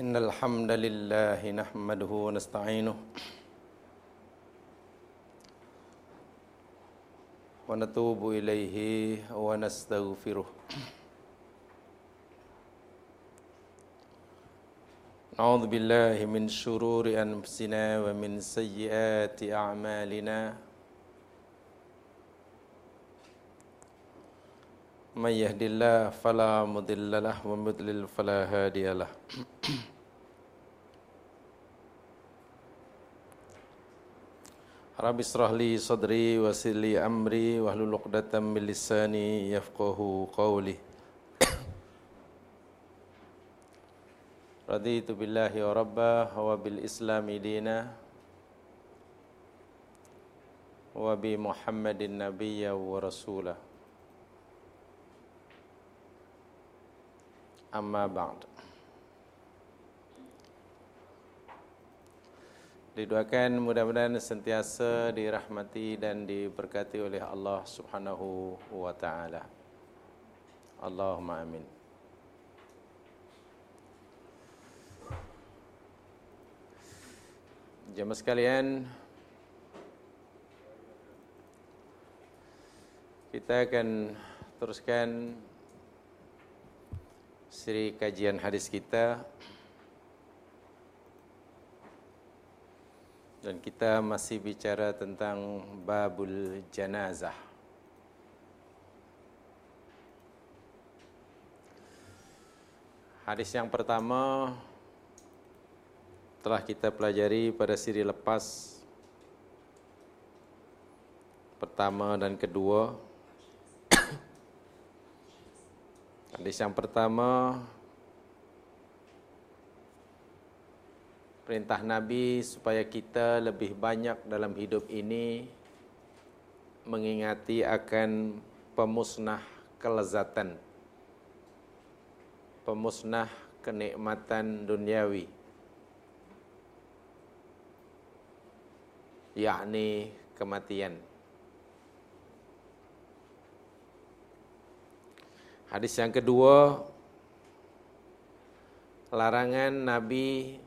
إن الحمد لله نحمده ونستعينه ونتوب إليه ونستغفره. نعوذ بالله من شرور أنفسنا ومن سيئات أعمالنا. من يهد الله فلا مضل له ومن يضلل فلا هادي له رب اشرح لي صدري ويسر لي امري واحلل عقدة من لساني يفقهوا قولي رضيت بالله ربا وبالاسلام دينا وبمحمد نبيا ورسولا amma ba'd Didoakan mudah-mudahan sentiasa dirahmati dan diberkati oleh Allah Subhanahu wa taala. Allahumma amin. Jemaah sekalian, kita akan teruskan siri kajian hadis kita dan kita masih bicara tentang babul janazah. Hadis yang pertama telah kita pelajari pada siri lepas pertama dan kedua. Hadis yang pertama perintah Nabi supaya kita lebih banyak dalam hidup ini mengingati akan pemusnah kelezatan pemusnah kenikmatan duniawi yakni kematian Hadis yang kedua larangan Nabi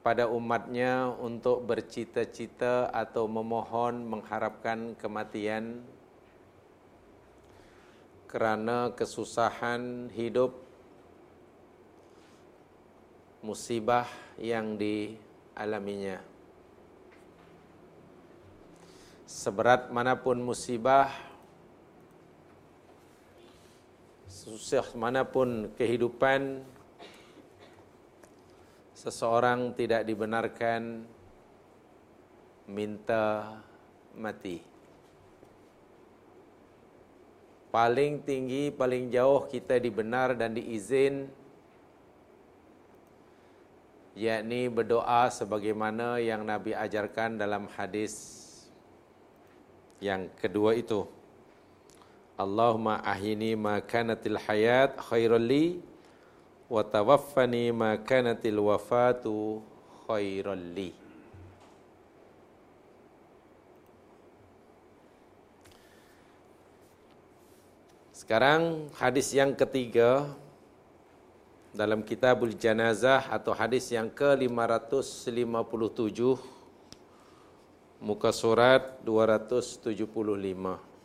kepada umatnya untuk bercita-cita atau memohon mengharapkan kematian kerana kesusahan hidup musibah yang dialaminya. Seberat manapun musibah susah manapun kehidupan seseorang tidak dibenarkan minta mati. Paling tinggi, paling jauh kita dibenar dan diizin yakni berdoa sebagaimana yang Nabi ajarkan dalam hadis yang kedua itu. Allahumma ahini ma kanatil hayat khairal li wa tawaffani ma kanatil wafatu khairal li. Sekarang hadis yang ketiga dalam kitabul janazah atau hadis yang ke-557 muka surat 275.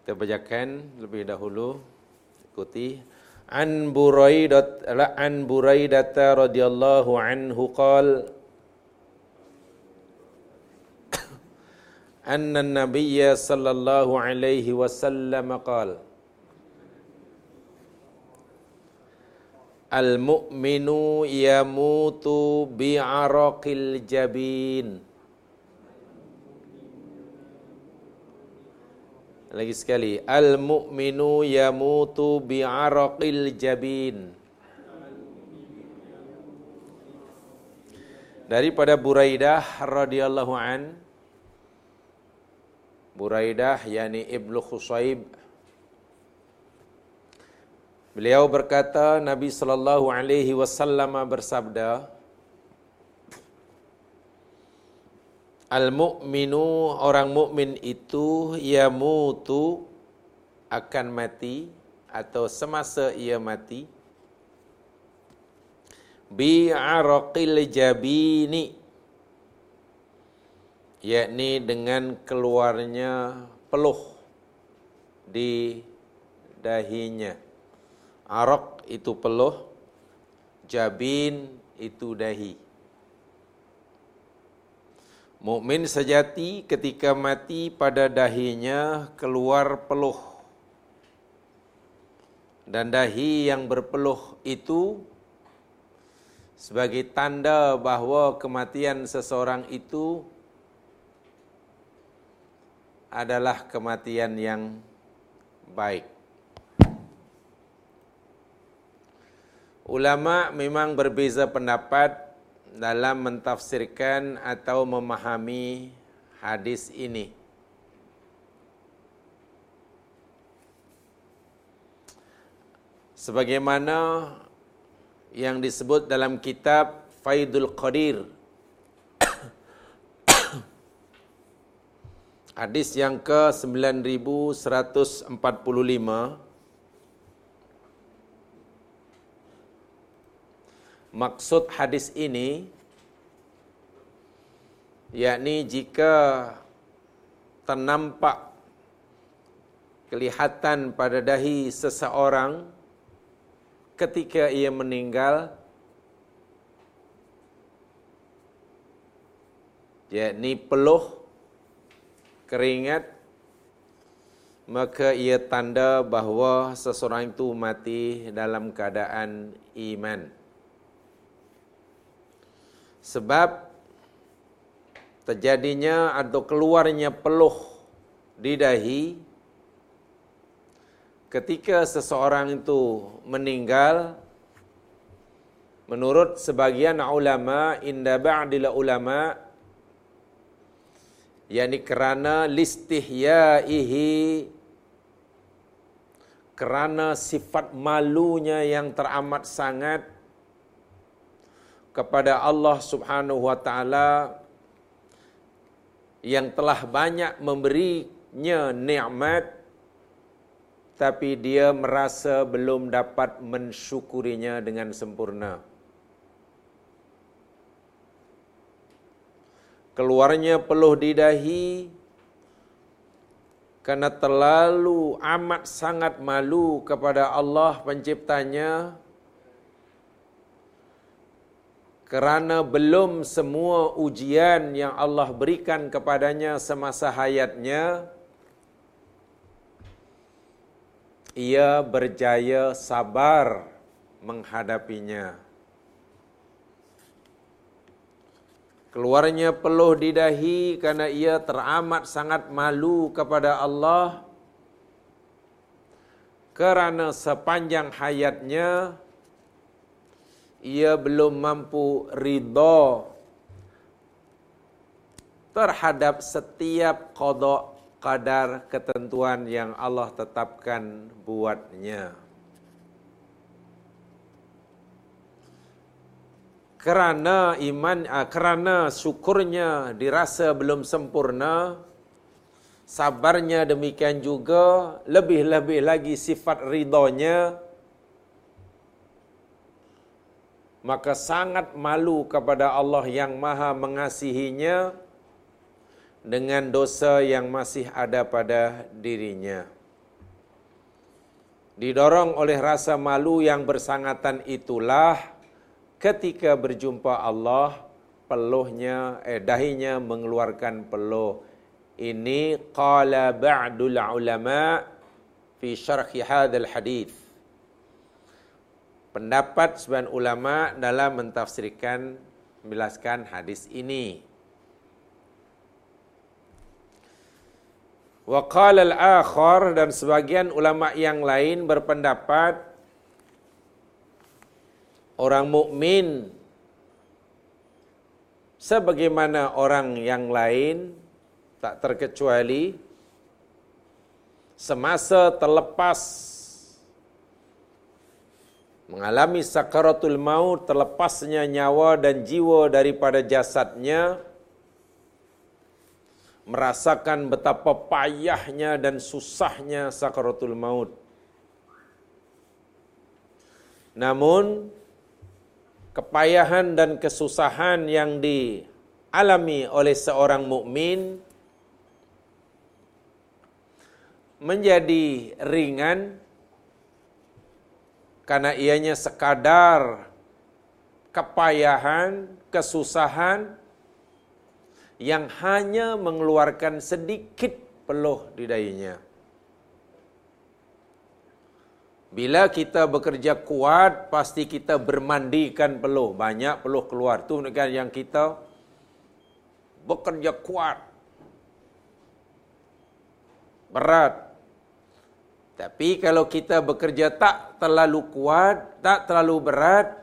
Kita bacakan lebih dahulu ikuti an buraidat la an buraidat radhiyallahu anhu qal أن النبي صلى الله عليه وسلم قال المؤمن يموت بعرق الجبين Lagi sekali, al-mu'minu yamutu bi'araqil jabin. Daripada Buraidah radhiyallahu an Buraidah yakni Ibnu Khusaib Beliau berkata Nabi sallallahu alaihi wasallam bersabda Al-mu'minu orang mukmin itu yamutu akan mati atau semasa ia mati. Bi araqil jabini yakni dengan keluarnya peluh di dahinya. Araq itu peluh jabin itu dahi Mukmin sejati ketika mati pada dahinya keluar peluh dan dahi yang berpeluh itu sebagai tanda bahawa kematian seseorang itu adalah kematian yang baik. Ulama memang berbeza pendapat dalam mentafsirkan atau memahami hadis ini. Sebagaimana yang disebut dalam kitab Faidul Qadir Hadis yang ke 9145 Maksud hadis ini yakni jika ternampak kelihatan pada dahi seseorang ketika ia meninggal yakni peluh keringat maka ia tanda bahawa seseorang itu mati dalam keadaan iman sebab terjadinya atau keluarnya peluh di dahi ketika seseorang itu meninggal menurut sebagian ulama inda ba'dil ulama yakni kerana listihyaihi kerana sifat malunya yang teramat sangat kepada Allah Subhanahu wa taala yang telah banyak memberinya nikmat tapi dia merasa belum dapat mensyukurinya dengan sempurna. Keluarnya peluh di dahi karena terlalu amat sangat malu kepada Allah penciptanya kerana belum semua ujian yang Allah berikan kepadanya semasa hayatnya ia berjaya sabar menghadapinya. Keluarnya peluh di dahi karena ia teramat sangat malu kepada Allah kerana sepanjang hayatnya ia belum mampu ridha terhadap setiap kodok kadar ketentuan yang Allah tetapkan buatnya. Kerana iman, ah, kerana syukurnya dirasa belum sempurna, sabarnya demikian juga, lebih-lebih lagi sifat ridhonya, maka sangat malu kepada Allah yang maha mengasihinya, dengan dosa yang masih ada pada dirinya. Didorong oleh rasa malu yang bersangatan itulah ketika berjumpa Allah peluhnya eh dahinya mengeluarkan peluh. Ini qala ba'dul ulama fi syarh hadzal hadis. Pendapat sebagian ulama dalam mentafsirkan menjelaskan hadis ini. Wa qala al-akhar dan sebagian ulama yang lain berpendapat orang mukmin sebagaimana orang yang lain tak terkecuali semasa terlepas mengalami sakaratul maut terlepasnya nyawa dan jiwa daripada jasadnya merasakan betapa payahnya dan susahnya sakaratul maut. Namun kepayahan dan kesusahan yang dialami oleh seorang mukmin menjadi ringan karena ianya sekadar kepayahan, kesusahan yang hanya mengeluarkan sedikit peluh di dahinya. Bila kita bekerja kuat, pasti kita bermandikan peluh. Banyak peluh keluar. Itu menunjukkan yang kita bekerja kuat. Berat. Tapi kalau kita bekerja tak terlalu kuat, tak terlalu berat,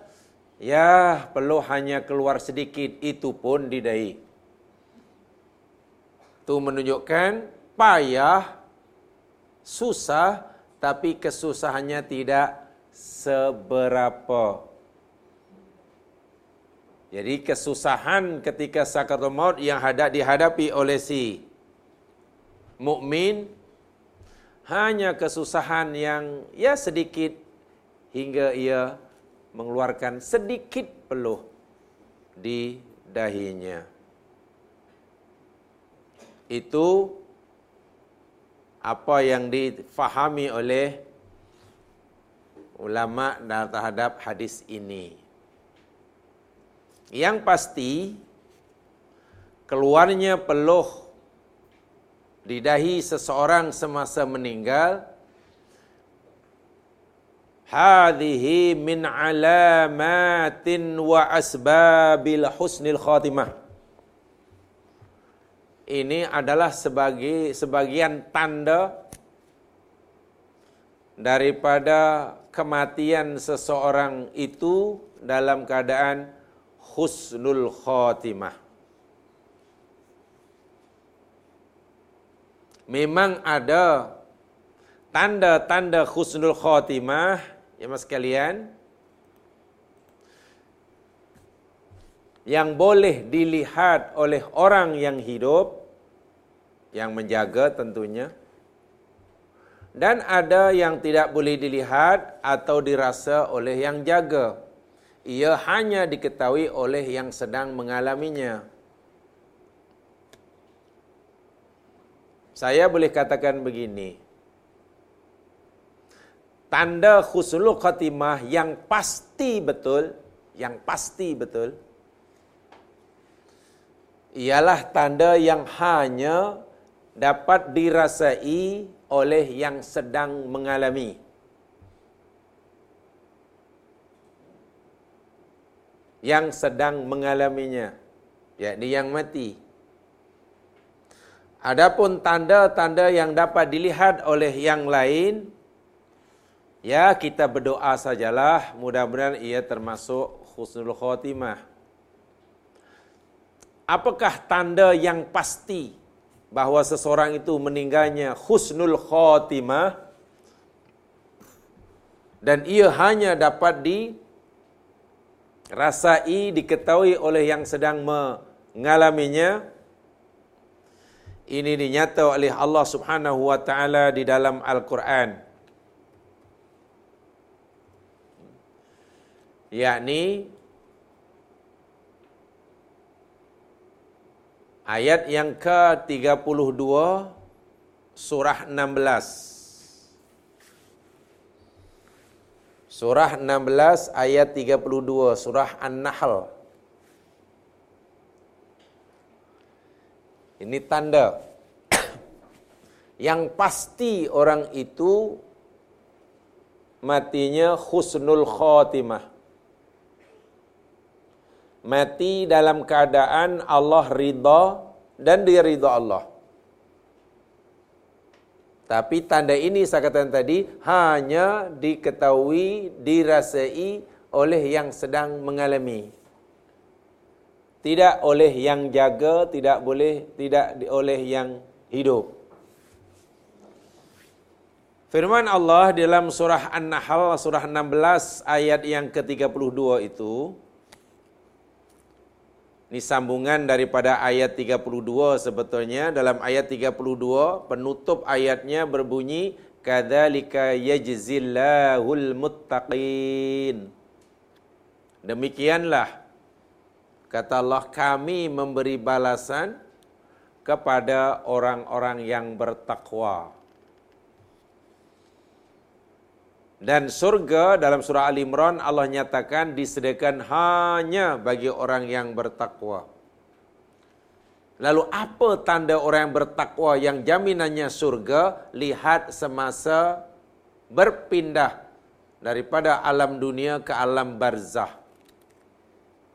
ya peluh hanya keluar sedikit. Itu pun di dahi. Itu menunjukkan payah, susah, tapi kesusahannya tidak seberapa. Jadi kesusahan ketika sakaratul maut yang hadap dihadapi oleh si mukmin hanya kesusahan yang ya sedikit hingga ia mengeluarkan sedikit peluh di dahinya. Itu apa yang difahami oleh ulama terhadap hadis ini. Yang pasti keluarnya peluh di dahi seseorang semasa meninggal hadhihi min alamatin wa asbabil husnil khatimah ini adalah sebagai sebagian tanda daripada kematian seseorang itu dalam keadaan husnul khatimah. Memang ada tanda-tanda husnul khatimah. Ya mas sekalian. Yang boleh dilihat oleh orang yang hidup yang menjaga tentunya. Dan ada yang tidak boleh dilihat atau dirasa oleh yang jaga. Ia hanya diketahui oleh yang sedang mengalaminya saya boleh katakan begini tanda khusnul khatimah yang pasti betul yang pasti betul ialah tanda yang hanya dapat dirasai oleh yang sedang mengalami. Yang sedang mengalaminya, yakni yang mati. Adapun tanda-tanda yang dapat dilihat oleh yang lain, ya kita berdoa sajalah, mudah-mudahan ia termasuk khusnul khotimah. Apakah tanda yang pasti bahawa seseorang itu meninggalnya husnul khatimah dan ia hanya dapat dirasai diketahui oleh yang sedang mengalaminya ini dinyata oleh Allah Subhanahu wa taala di dalam Al-Quran yakni Ayat yang ke-32 surah 16. Surah 16 ayat 32 surah An-Nahl. Ini tanda yang pasti orang itu matinya husnul khatimah mati dalam keadaan Allah ridha dan dia ridha Allah. Tapi tanda ini saya katakan tadi hanya diketahui, dirasai oleh yang sedang mengalami. Tidak oleh yang jaga, tidak boleh tidak oleh yang hidup. Firman Allah dalam surah An-Nahl surah 16 ayat yang ke-32 itu Ini sambungan daripada ayat 32 sebetulnya. Dalam ayat 32, penutup ayatnya berbunyi, Kadhalika yajzillahul muttaqin. Demikianlah, kata Allah, kami memberi balasan kepada orang-orang yang bertakwa. Dan surga dalam surah Al Imran Allah nyatakan disediakan hanya bagi orang yang bertakwa. Lalu apa tanda orang yang bertakwa yang jaminannya surga? Lihat semasa berpindah daripada alam dunia ke alam barzah.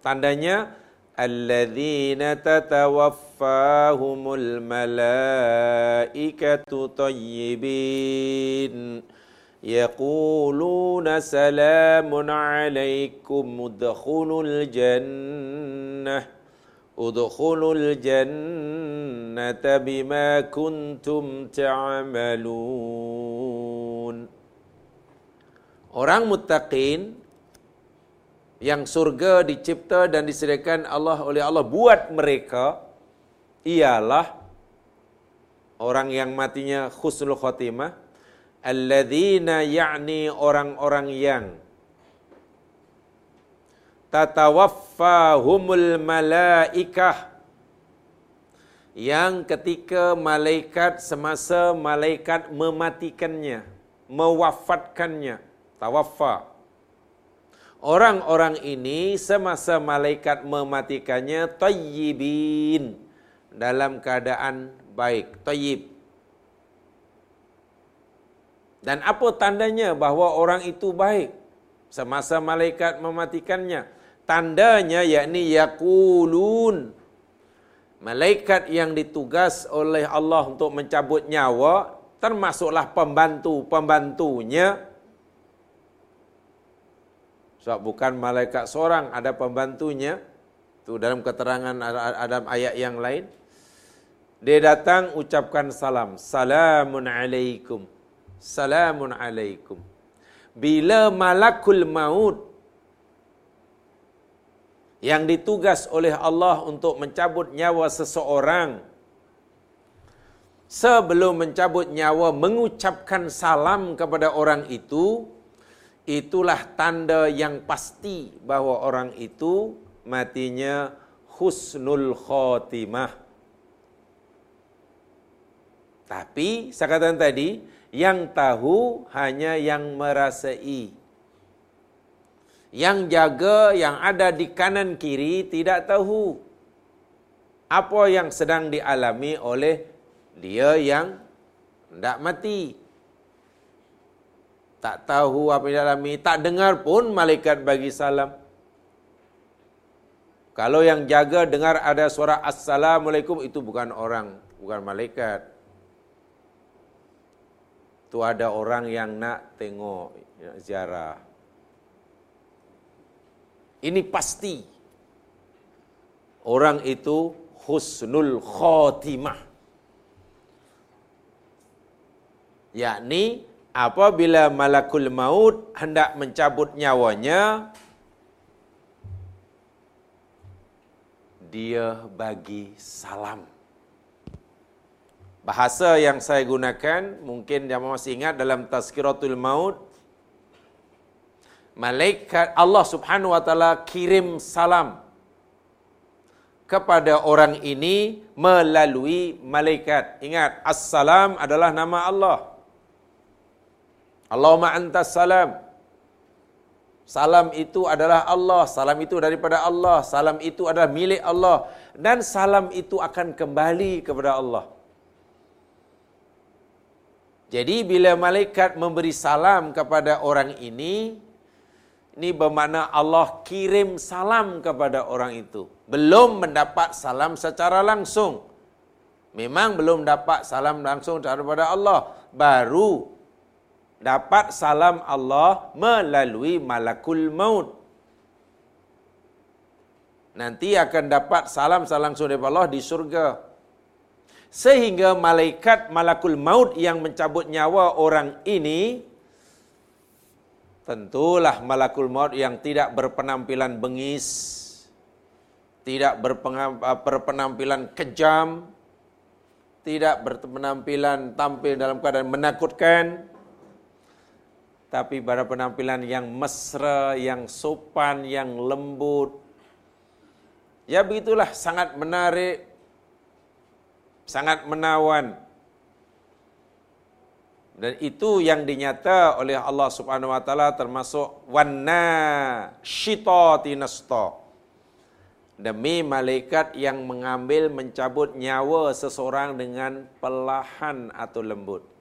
Tandanya الذين تتوفاهم الملائكة طيبين. يقولون سلام عليكم ادخلوا الجنة ادخلوا الجنة بما كنتم تعملون. Orang muttaqin yang surga dicipta dan disediakan Allah oleh Allah buat mereka ialah orang yang matinya khusnul khatimah alladzina ya'ni orang-orang yang tatawaffahumul malaikah yang ketika malaikat semasa malaikat mematikannya mewafatkannya tawaffa Orang-orang ini semasa malaikat mematikannya tayyibin dalam keadaan baik, tayyib. Dan apa tandanya bahawa orang itu baik semasa malaikat mematikannya? Tandanya yakni yaqulun malaikat yang ditugas oleh Allah untuk mencabut nyawa termasuklah pembantu-pembantunya sebab bukan malaikat seorang, ada pembantunya. Itu dalam keterangan ada ayat yang lain. Dia datang ucapkan salam. Salamun alaikum. Salamun alaikum. Bila malakul maut yang ditugas oleh Allah untuk mencabut nyawa seseorang sebelum mencabut nyawa mengucapkan salam kepada orang itu itulah tanda yang pasti bahawa orang itu matinya husnul khotimah. Tapi saya katakan tadi, yang tahu hanya yang merasai. Yang jaga yang ada di kanan kiri tidak tahu apa yang sedang dialami oleh dia yang tidak mati tak tahu apa yang alami, tak dengar pun malaikat bagi salam. Kalau yang jaga dengar ada suara Assalamualaikum, itu bukan orang, bukan malaikat. Itu ada orang yang nak tengok, nak ziarah. Ini pasti. Orang itu husnul khotimah. Yakni, apabila malakul maut hendak mencabut nyawanya dia bagi salam. Bahasa yang saya gunakan mungkin jemaah masih ingat dalam tazkiratul maut malaikat Allah Subhanahu wa taala kirim salam kepada orang ini melalui malaikat. Ingat assalam adalah nama Allah Allahumma antas salam. Salam itu adalah Allah, salam itu daripada Allah, salam itu adalah milik Allah dan salam itu akan kembali kepada Allah. Jadi bila malaikat memberi salam kepada orang ini, ini bermakna Allah kirim salam kepada orang itu. Belum mendapat salam secara langsung. Memang belum dapat salam langsung daripada Allah. Baru dapat salam Allah melalui malakul maut. Nanti akan dapat salam-salam langsung daripada Allah di surga. Sehingga malaikat malakul maut yang mencabut nyawa orang ini, tentulah malakul maut yang tidak berpenampilan bengis. tidak berpenampilan kejam, tidak berpenampilan tampil dalam keadaan menakutkan, tapi pada penampilan yang mesra, yang sopan, yang lembut. Ya begitulah sangat menarik, sangat menawan. Dan itu yang dinyata oleh Allah Subhanahu wa taala termasuk wanna syitati nasta demi malaikat yang mengambil mencabut nyawa seseorang dengan perlahan atau lembut.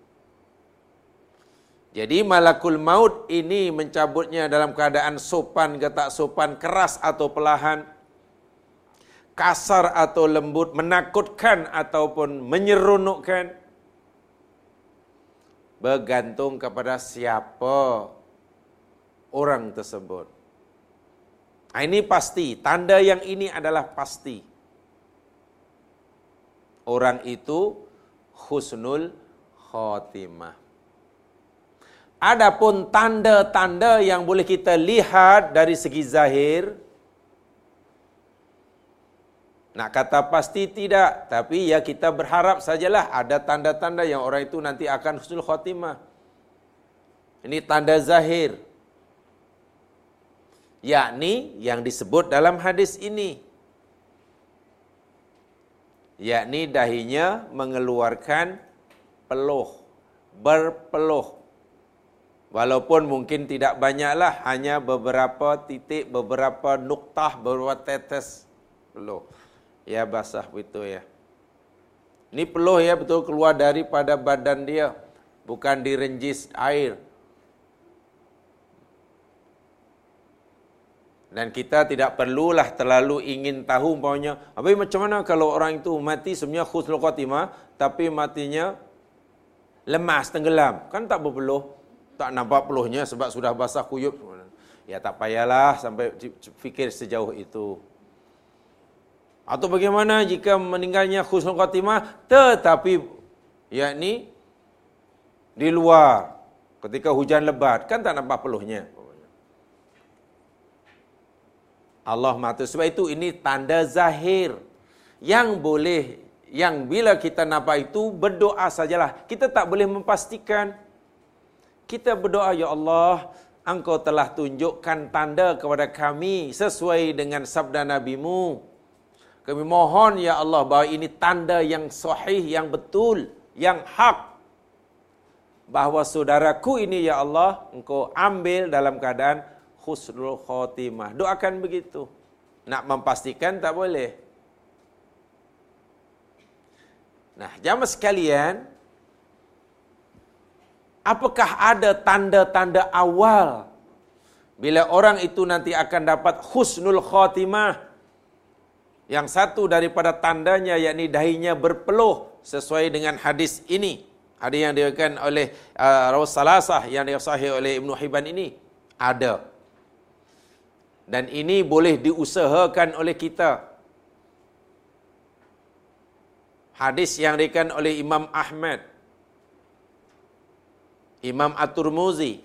Jadi malakul maut ini mencabutnya dalam keadaan sopan ke tak sopan, keras atau perlahan, kasar atau lembut, menakutkan ataupun menyerunukkan. Bergantung kepada siapa orang tersebut. Ah, ini pasti, tanda yang ini adalah pasti. Orang itu husnul khotimah. Adapun tanda-tanda yang boleh kita lihat dari segi zahir, nak kata pasti tidak, tapi ya kita berharap sajalah ada tanda-tanda yang orang itu nanti akan husnul khotimah. Ini tanda zahir. Yakni yang disebut dalam hadis ini. Yakni dahinya mengeluarkan peluh berpeluh walaupun mungkin tidak banyaklah hanya beberapa titik beberapa nuktah beberapa tetes. Peluh. Ya basah begitu ya. Ini peluh ya betul keluar daripada badan dia. Bukan direnjis air. Dan kita tidak perlulah terlalu ingin tahu umpamanya, apa macam mana kalau orang itu mati sebenarnya khusnul khatimah tapi matinya lemas tenggelam. Kan tak berpeluh. Tak nampak peluhnya sebab sudah basah kuyup. Ya tak payahlah sampai fikir sejauh itu. Atau bagaimana jika meninggalnya khusnul khatimah tetapi yakni di luar ketika hujan lebat kan tak nampak peluhnya. Allah mati. Sebab itu ini tanda zahir yang boleh yang bila kita nampak itu berdoa sajalah. Kita tak boleh memastikan. Kita berdoa ya Allah, Engkau telah tunjukkan tanda kepada kami sesuai dengan sabda Nabi-Mu. Kami mohon ya Allah bahawa ini tanda yang sahih, yang betul, yang hak. Bahawa saudaraku ini ya Allah, Engkau ambil dalam keadaan husnul khotimah. Doakan begitu. Nak memastikan tak boleh. Nah, jamaah sekalian, apakah ada tanda-tanda awal bila orang itu nanti akan dapat husnul khotimah? Yang satu daripada tandanya yakni dahinya berpeluh sesuai dengan hadis ini. Hadis yang diriwayatkan oleh uh, Rawus Salasah yang disahih oleh Ibnu Hibban ini ada dan ini boleh diusahakan oleh kita. Hadis yang diberikan oleh Imam Ahmad, Imam At-Turmuzi,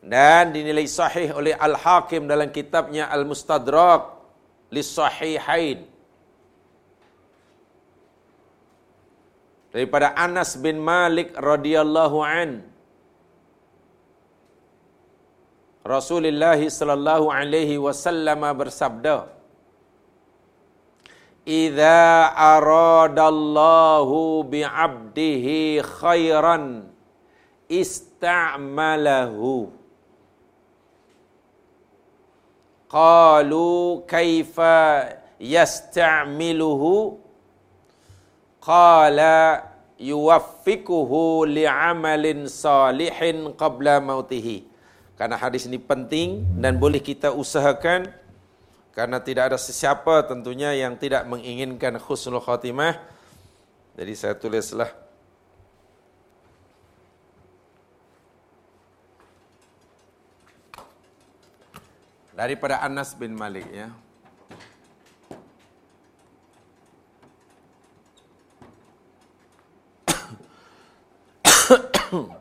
dan dinilai sahih oleh Al-Hakim dalam kitabnya Al-Mustadrak Lis-Sahihain. Daripada Anas bin Malik radhiyallahu anhu Rasulullah sallallahu alaihi wasallam bersabda Idza aradallahu bi'abdihi khairan ista'malahu. Qalu kaifa yasta'miluhu? Qala yuwaffiquhu li'amalin salihin qabla mautihi. Karena hadis ini penting dan boleh kita usahakan karena tidak ada sesiapa tentunya yang tidak menginginkan khusnul khatimah. Jadi saya tulislah daripada Anas bin Malik ya.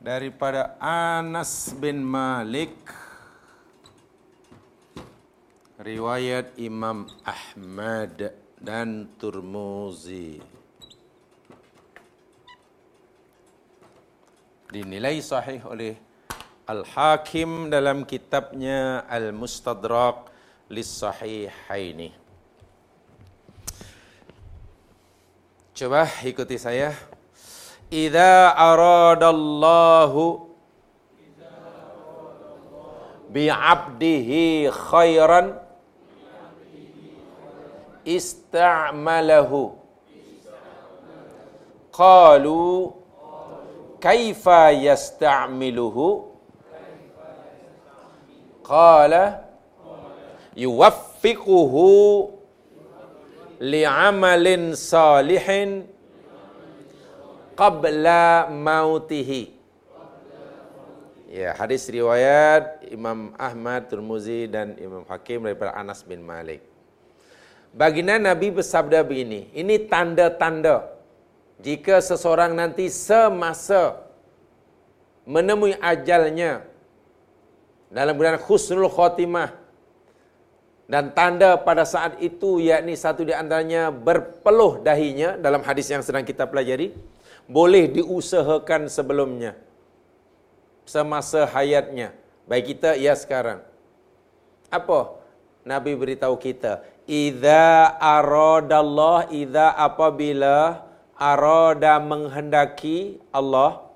daripada Anas bin Malik. Riwayat Imam Ahmad dan Turmuzi. Dinilai sahih oleh Al-Hakim dalam kitabnya Al-Mustadrak Lis-Sahihaini. Coba ikuti saya. Idza aradallahu bi'abdihi khairan ista'malahu. Qalu kaifa yasta'miluhu? Qala yuwaffiquhu li'amalin salihin qabla mautihi. Ya, hadis riwayat Imam Ahmad, Turmuzi dan Imam Hakim daripada Anas bin Malik. Baginda Nabi bersabda begini, ini tanda-tanda jika seseorang nanti semasa menemui ajalnya dalam bulan khusnul khotimah dan tanda pada saat itu yakni satu di antaranya berpeluh dahinya dalam hadis yang sedang kita pelajari boleh diusahakan sebelumnya semasa hayatnya. Baik kita ya sekarang. Apa? Nabi beritahu kita idza aradallah idza apabila arada menghendaki Allah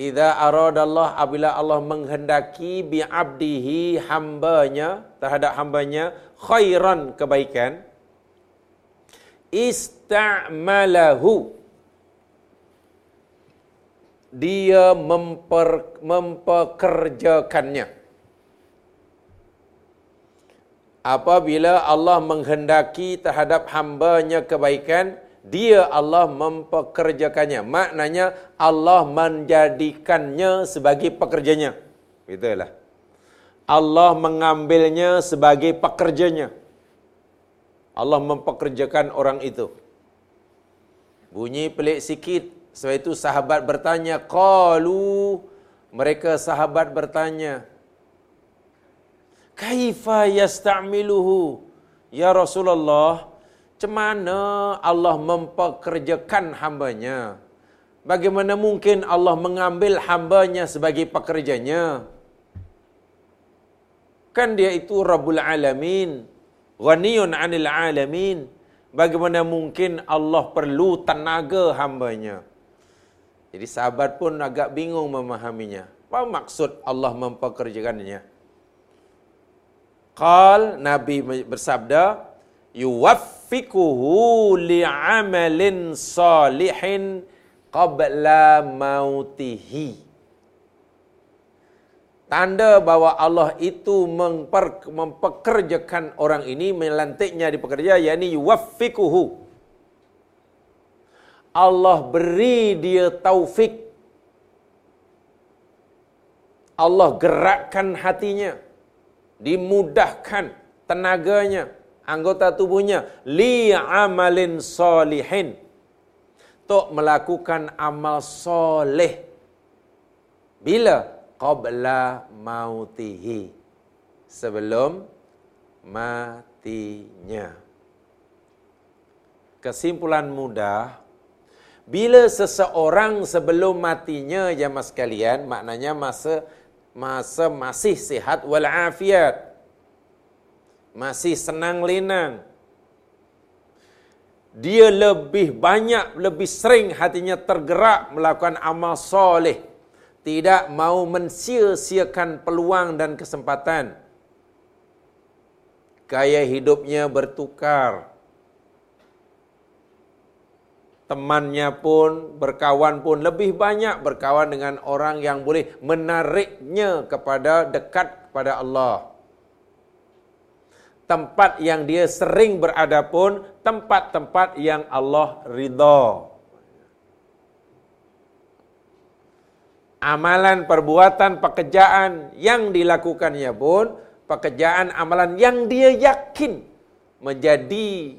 Iza aradallah apabila Allah menghendaki bi abdihi hambanya terhadap hambanya khairan kebaikan ista'malahu dia memper, mempekerjakannya apabila Allah menghendaki terhadap hambanya kebaikan dia Allah mempekerjakannya. Maknanya Allah menjadikannya sebagai pekerjanya. Itulah. Allah mengambilnya sebagai pekerjanya. Allah mempekerjakan orang itu. Bunyi pelik sikit. Sebab itu sahabat bertanya, qalu mereka sahabat bertanya, kaifa yasta'miluhu ya Rasulullah? Macam mana Allah mempekerjakan hambanya? Bagaimana mungkin Allah mengambil hambanya sebagai pekerjanya? Kan dia itu Rabbul Alamin. Ghaniyun anil alamin. Bagaimana mungkin Allah perlu tenaga hambanya? Jadi sahabat pun agak bingung memahaminya. Apa maksud Allah mempekerjakannya? Qal Nabi bersabda, yuwaffiquhu li'amalin salihin qabla mautihi. Tanda bahawa Allah itu memper, mempekerjakan orang ini, melantiknya di pekerja, yakni yuwaffiquhu. Allah beri dia taufik. Allah gerakkan hatinya. Dimudahkan tenaganya anggota tubuhnya. Li amalin solihin. Untuk melakukan amal soleh. Bila? Qabla mautihi. Sebelum matinya. Kesimpulan mudah bila seseorang sebelum matinya jemaah sekalian maknanya masa masa masih sihat wal afiat masih senang lenang. Dia lebih banyak, lebih sering hatinya tergerak melakukan amal soleh. Tidak mau mensia-siakan peluang dan kesempatan. Gaya hidupnya bertukar. Temannya pun, berkawan pun lebih banyak berkawan dengan orang yang boleh menariknya kepada dekat kepada Allah tempat yang dia sering berada pun tempat-tempat yang Allah ridha. Amalan perbuatan pekerjaan yang dilakukannya pun pekerjaan amalan yang dia yakin menjadi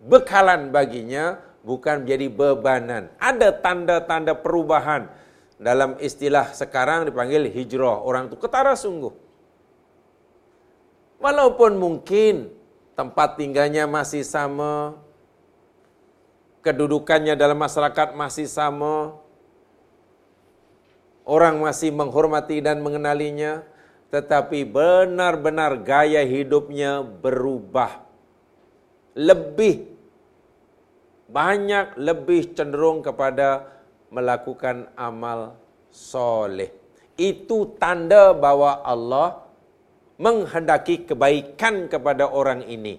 bekalan baginya bukan menjadi bebanan. Ada tanda-tanda perubahan dalam istilah sekarang dipanggil hijrah. Orang itu ketara sungguh. Walaupun mungkin tempat tinggalnya masih sama, kedudukannya dalam masyarakat masih sama, orang masih menghormati dan mengenalinya, tetapi benar-benar gaya hidupnya berubah. Lebih banyak lebih cenderung kepada melakukan amal soleh. Itu tanda bahwa Allah menghendaki kebaikan kepada orang ini.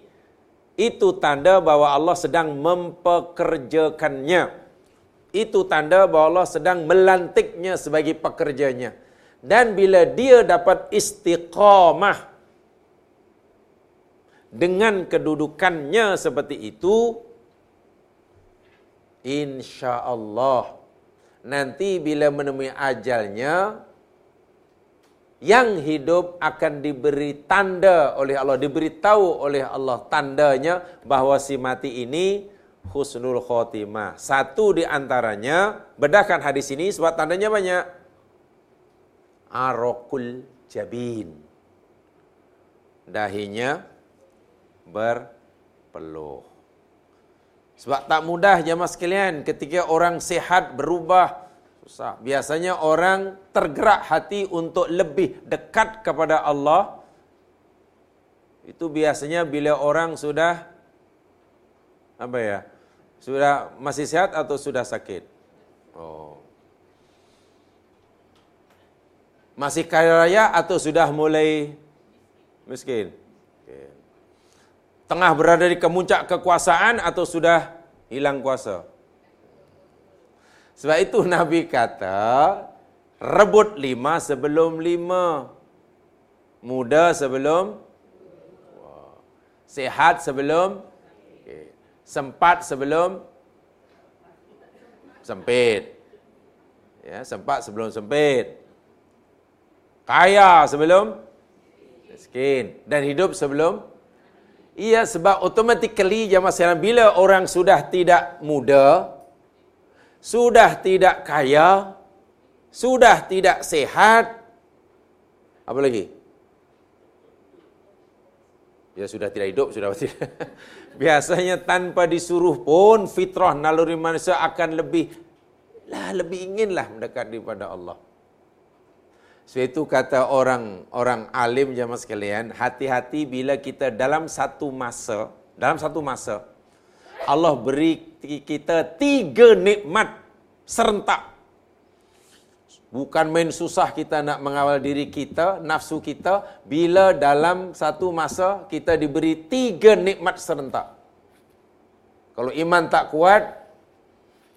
Itu tanda bahwa Allah sedang mempekerjakannya. Itu tanda bahwa Allah sedang melantiknya sebagai pekerjanya. Dan bila dia dapat istiqamah dengan kedudukannya seperti itu, insya Allah nanti bila menemui ajalnya, yang hidup akan diberi tanda oleh Allah, diberitahu oleh Allah tandanya bahawa si mati ini husnul khotimah. Satu di antaranya, bedahkan hadis ini sebab tandanya banyak. Arokul jabin. Dahinya berpeluh. Sebab tak mudah jemaah sekalian ketika orang sehat berubah Susah. Biasanya orang tergerak hati untuk lebih dekat kepada Allah. Itu biasanya bila orang sudah apa ya? Sudah masih sehat atau sudah sakit? Oh. Masih kaya raya atau sudah mulai miskin? Tengah berada di kemuncak kekuasaan atau sudah hilang kuasa? Sebab itu Nabi kata, rebut lima sebelum lima. Muda sebelum, sehat sebelum, sempat sebelum, sempit. Ya, sempat sebelum sempit. Kaya sebelum, miskin. Dan hidup sebelum, Iya sebab automatically jamaah sekarang bila orang sudah tidak muda, sudah tidak kaya, sudah tidak sehat, apa lagi? Ya sudah tidak hidup, sudah tidak. Biasanya tanpa disuruh pun fitrah naluri manusia akan lebih lah lebih inginlah mendekat kepada Allah. Sebab itu kata orang orang alim jamaah sekalian, hati-hati bila kita dalam satu masa, dalam satu masa Allah beri kita tiga nikmat serentak. Bukan main susah kita nak mengawal diri kita, nafsu kita, bila dalam satu masa kita diberi tiga nikmat serentak. Kalau iman tak kuat,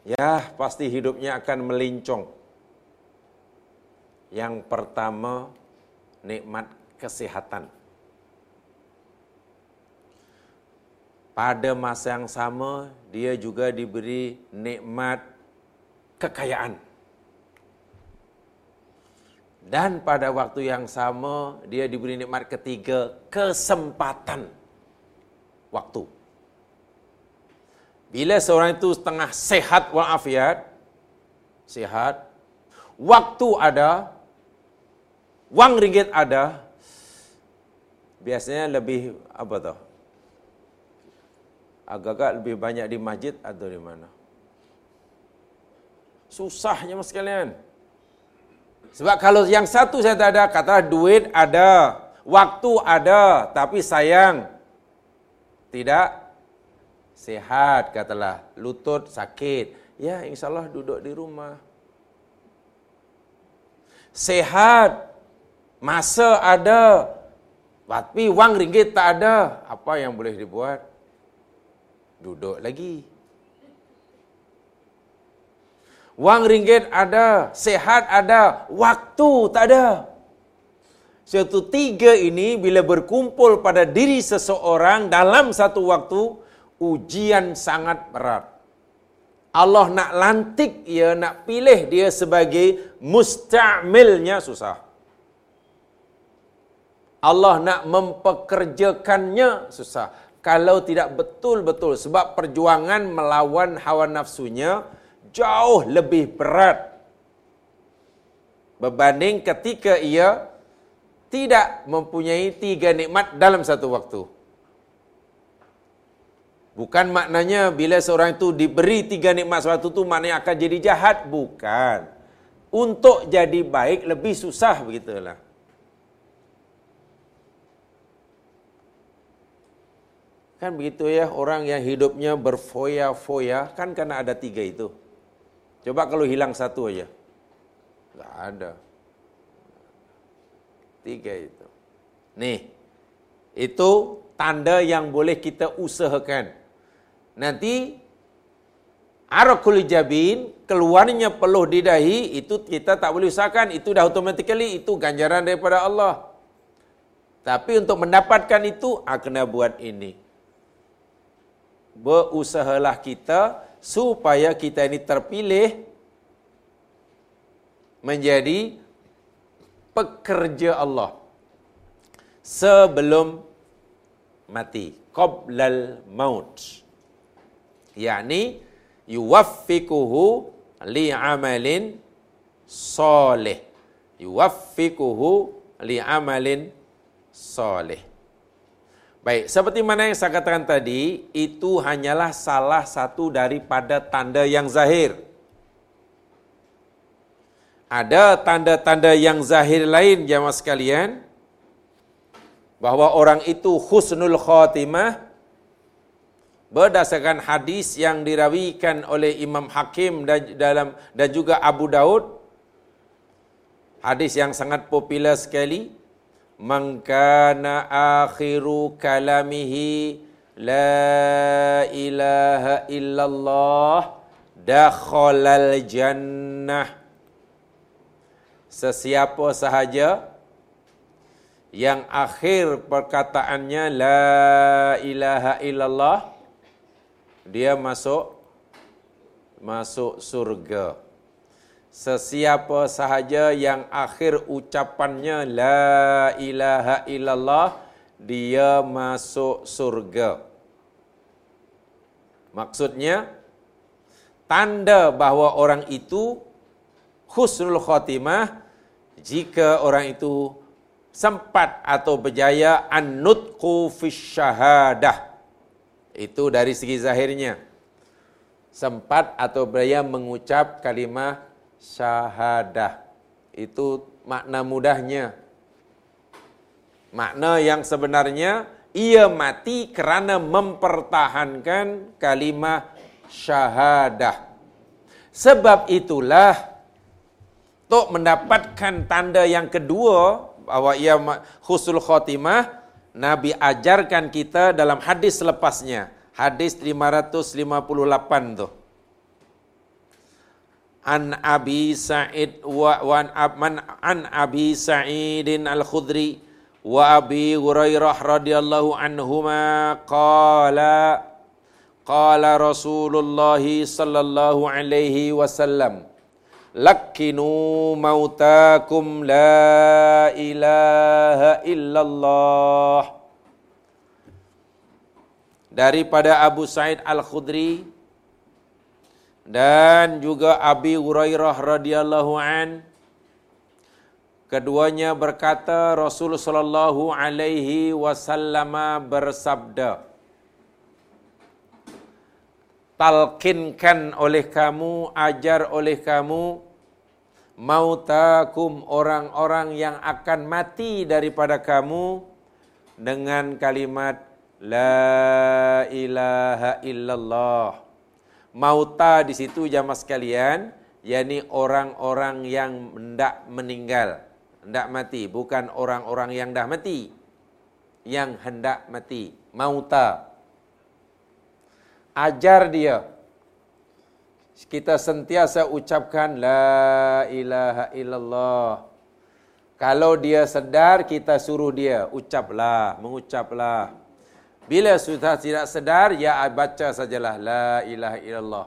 ya pasti hidupnya akan melincong. Yang pertama, nikmat kesehatan. pada masa yang sama dia juga diberi nikmat kekayaan. Dan pada waktu yang sama dia diberi nikmat ketiga kesempatan waktu. Bila seorang itu setengah sehat walafiat, sehat, waktu ada, wang ringgit ada, biasanya lebih apa tahu? agak-agak lebih banyak di masjid atau di mana. Susahnya mas sekalian. Sebab kalau yang satu saya tak ada, kata duit ada, waktu ada, tapi sayang tidak sehat katalah, lutut sakit. Ya insya Allah duduk di rumah. Sehat, masa ada, tapi wang ringgit tak ada. Apa yang boleh dibuat? duduk lagi. Wang ringgit ada, sehat ada, waktu tak ada. Satu tiga ini bila berkumpul pada diri seseorang dalam satu waktu, ujian sangat berat. Allah nak lantik dia, nak pilih dia sebagai musta'milnya susah. Allah nak mempekerjakannya susah kalau tidak betul-betul sebab perjuangan melawan hawa nafsunya jauh lebih berat berbanding ketika ia tidak mempunyai tiga nikmat dalam satu waktu. Bukan maknanya bila seorang itu diberi tiga nikmat suatu itu maknanya akan jadi jahat. Bukan. Untuk jadi baik lebih susah begitulah. Kan begitu ya orang yang hidupnya berfoya-foya kan karena ada tiga itu. Coba kalau hilang satu aja. Tidak ada. Tiga itu. Nih, itu tanda yang boleh kita usahakan. Nanti Arakul jabin keluarnya peluh di dahi itu kita tak boleh usahakan itu dah automatically itu ganjaran daripada Allah. Tapi untuk mendapatkan itu ah, kena buat ini. Berusahalah kita supaya kita ini terpilih menjadi pekerja Allah sebelum mati qablal maut. Yakni yuwaffiquhu li amalin soleh yuwaffiquhu li amalin soleh Baik, seperti mana yang saya katakan tadi, itu hanyalah salah satu daripada tanda yang zahir. Ada tanda-tanda yang zahir lain jemaah sekalian bahawa orang itu husnul khatimah berdasarkan hadis yang dirawikan oleh Imam Hakim dan dalam dan juga Abu Daud hadis yang sangat popular sekali man kana akhiru kalamihi la ilaha illallah dakhalal jannah. Sesiapa sahaja yang akhir perkataannya la ilaha illallah dia masuk masuk surga sesiapa sahaja yang akhir ucapannya la ilaha illallah dia masuk surga maksudnya tanda bahawa orang itu husnul khatimah jika orang itu sempat atau berjaya an-nutqu syahadah. Itu dari segi zahirnya. Sempat atau berjaya mengucap kalimah syahadah. Itu makna mudahnya. Makna yang sebenarnya ia mati kerana mempertahankan kalimah syahadah. Sebab itulah untuk mendapatkan tanda yang kedua bahawa ia khusul khotimah Nabi ajarkan kita dalam hadis selepasnya hadis 558 tu an abi sa'id wa wan man an abi sa'idin al khudri wa abi hurairah radhiyallahu anhuma qala qala rasulullah sallallahu alaihi wasallam lakinu mautakum la ilaha illallah. Daripada Abu Said Al-Khudri dan juga Abi Hurairah radhiyallahu an keduanya berkata Rasulullah sallallahu alaihi wasallam bersabda talkinkan oleh kamu, ajar oleh kamu, mautakum orang-orang yang akan mati daripada kamu dengan kalimat La ilaha illallah. Mauta di situ jamaah sekalian, yakni orang-orang yang hendak meninggal, hendak mati, bukan orang-orang yang dah mati. Yang hendak mati, mauta ajar dia. Kita sentiasa ucapkan la ilaha illallah. Kalau dia sedar, kita suruh dia ucaplah, mengucaplah. Bila sudah tidak sedar, ya baca sajalah la ilaha illallah.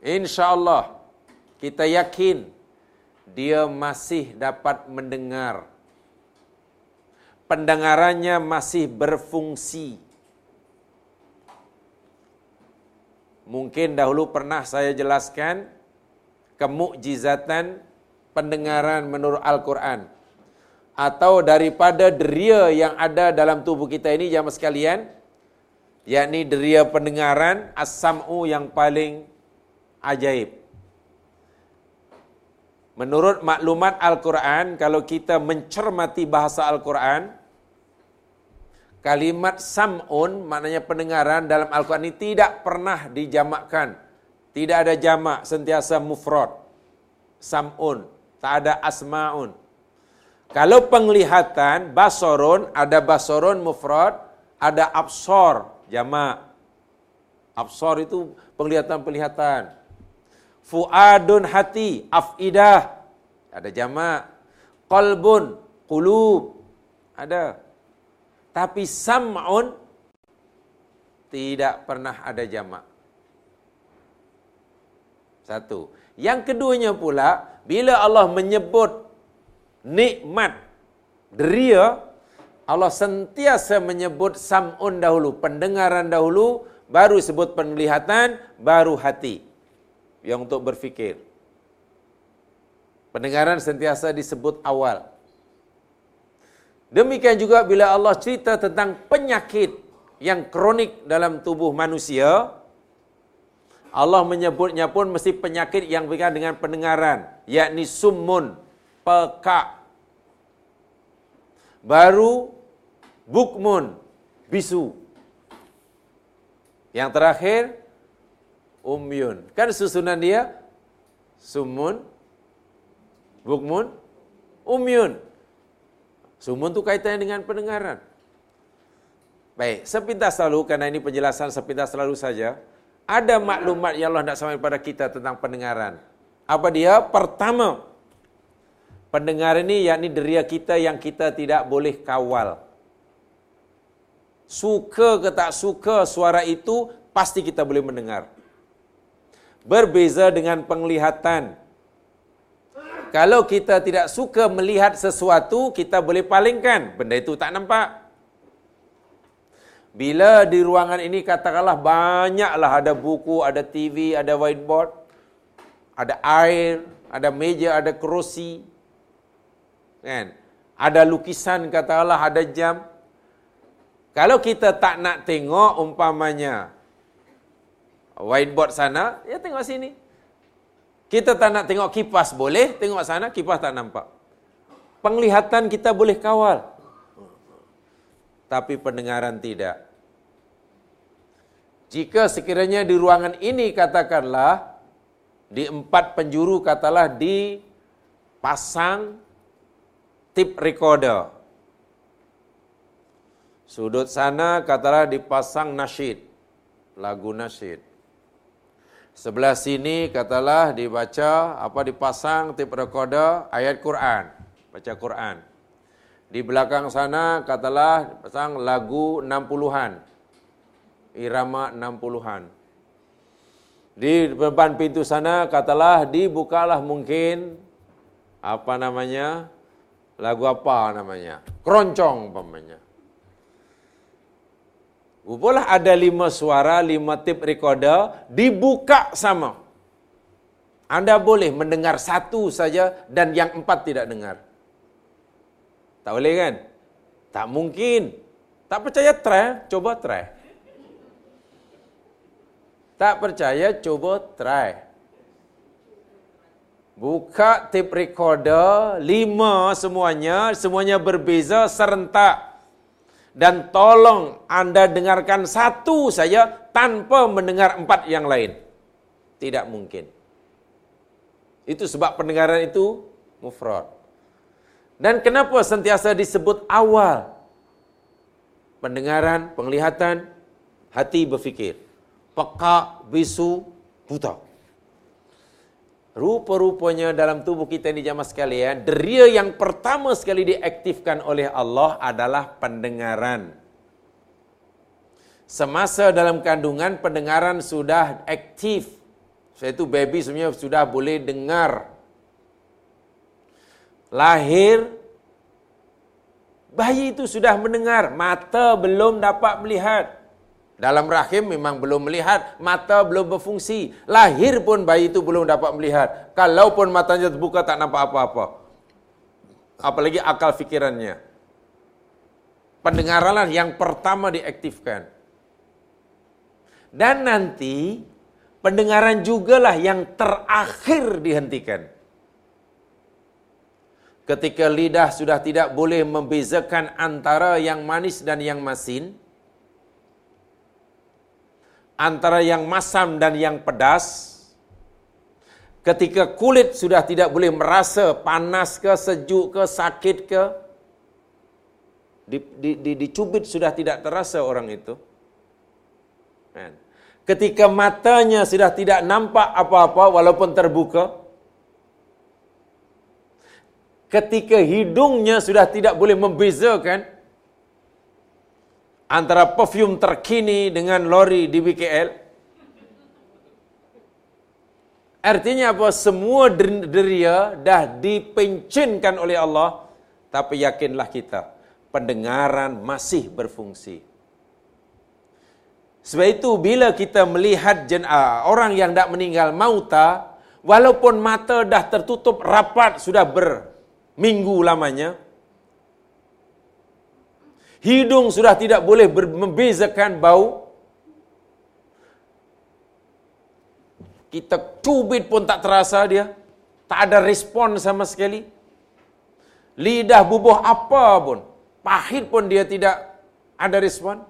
InsyaAllah, kita yakin dia masih dapat mendengar pendengarannya masih berfungsi. Mungkin dahulu pernah saya jelaskan kemukjizatan pendengaran menurut Al-Quran. Atau daripada deria yang ada dalam tubuh kita ini, jamaah sekalian, yakni deria pendengaran, as-sam'u yang paling ajaib. Menurut maklumat Al-Quran, kalau kita mencermati bahasa Al-Quran, kalimat sam'un, maknanya pendengaran dalam Al-Quran ini tidak pernah dijamakkan. Tidak ada jamak, sentiasa mufrad. Sam'un, tak ada asma'un. Kalau penglihatan, basorun, ada basorun mufrad, ada absor, jamak. Absor itu penglihatan-penglihatan. Fuadun hati, afidah. Ada jamak. Qalbun, qulub. Ada. Tapi sam'un tidak pernah ada jamak. Satu. Yang keduanya pula, bila Allah menyebut nikmat deria, Allah sentiasa menyebut sam'un dahulu, pendengaran dahulu, baru sebut penglihatan, baru hati yang untuk berfikir. Pendengaran sentiasa disebut awal. Demikian juga bila Allah cerita tentang penyakit yang kronik dalam tubuh manusia, Allah menyebutnya pun mesti penyakit yang berkaitan dengan pendengaran, yakni summun, pekak. Baru bukmun, bisu. Yang terakhir umyun. Kan susunan dia sumun, bukmun, umyun. Sumun tu kaitannya dengan pendengaran. Baik, sepintas selalu karena ini penjelasan sepintas selalu saja. Ada maklumat yang Allah nak sampaikan kepada kita tentang pendengaran. Apa dia? Pertama, pendengar ini yakni deria kita yang kita tidak boleh kawal. Suka ke tak suka suara itu pasti kita boleh mendengar. Berbeza dengan penglihatan. Kalau kita tidak suka melihat sesuatu, kita boleh palingkan. Benda itu tak nampak. Bila di ruangan ini katakanlah banyaklah ada buku, ada TV, ada whiteboard, ada air, ada meja, ada kerusi. Kan? Ada lukisan katakanlah ada jam. Kalau kita tak nak tengok umpamanya whiteboard sana, ya tengok sini. Kita tak nak tengok kipas boleh, tengok sana kipas tak nampak. Penglihatan kita boleh kawal. Tapi pendengaran tidak. Jika sekiranya di ruangan ini katakanlah di empat penjuru katalah dipasang tip recorder. Sudut sana katalah dipasang nasyid, lagu nasyid. Sebelah sini katalah dibaca apa dipasang tip recorder ayat Quran, baca Quran. Di belakang sana katalah pasang lagu 60-an. Irama 60-an. Di depan pintu sana katalah dibukalah mungkin apa namanya? Lagu apa namanya? Keroncong umpamanya. Rupalah ada lima suara, lima tip recorder, dibuka sama. Anda boleh mendengar satu saja dan yang empat tidak dengar. Tak boleh kan? Tak mungkin. Tak percaya try, coba try. Tak percaya, coba try. Buka tip recorder, lima semuanya, semuanya berbeza, serentak dan tolong anda dengarkan satu saja tanpa mendengar empat yang lain. Tidak mungkin. Itu sebab pendengaran itu mufrad. Dan kenapa sentiasa disebut awal? Pendengaran, penglihatan, hati berfikir. Peka, bisu, buta. Rupa-rupanya dalam tubuh kita ini jamaah sekalian, deria yang pertama sekali diaktifkan oleh Allah adalah pendengaran. Semasa dalam kandungan, pendengaran sudah aktif. Saya itu baby sebenarnya sudah boleh dengar. Lahir, Bayi itu sudah mendengar, mata belum dapat melihat. Dalam rahim memang belum melihat, mata belum berfungsi. Lahir pun bayi itu belum dapat melihat. Kalaupun matanya terbuka tak nampak apa-apa. Apalagi akal fikirannya. Pendengaranlah yang pertama diaktifkan. Dan nanti pendengaran jugalah yang terakhir dihentikan. Ketika lidah sudah tidak boleh membezakan antara yang manis dan yang masin, antara yang masam dan yang pedas, ketika kulit sudah tidak boleh merasa panas ke, sejuk ke, sakit ke, dicubit sudah tidak terasa orang itu. Kan? Ketika matanya sudah tidak nampak apa-apa walaupun terbuka, ketika hidungnya sudah tidak boleh membezakan antara perfume terkini dengan lori di BKL. Artinya apa? Semua deria dah dipencinkan oleh Allah. Tapi yakinlah kita, pendengaran masih berfungsi. Sebab itu bila kita melihat jen, orang yang tak meninggal mauta, walaupun mata dah tertutup rapat sudah ber minggu lamanya. Hidung sudah tidak boleh membezakan bau. Kita cubit pun tak terasa dia. Tak ada respon sama sekali. Lidah bubuh apa pun. Pahit pun dia tidak ada respon.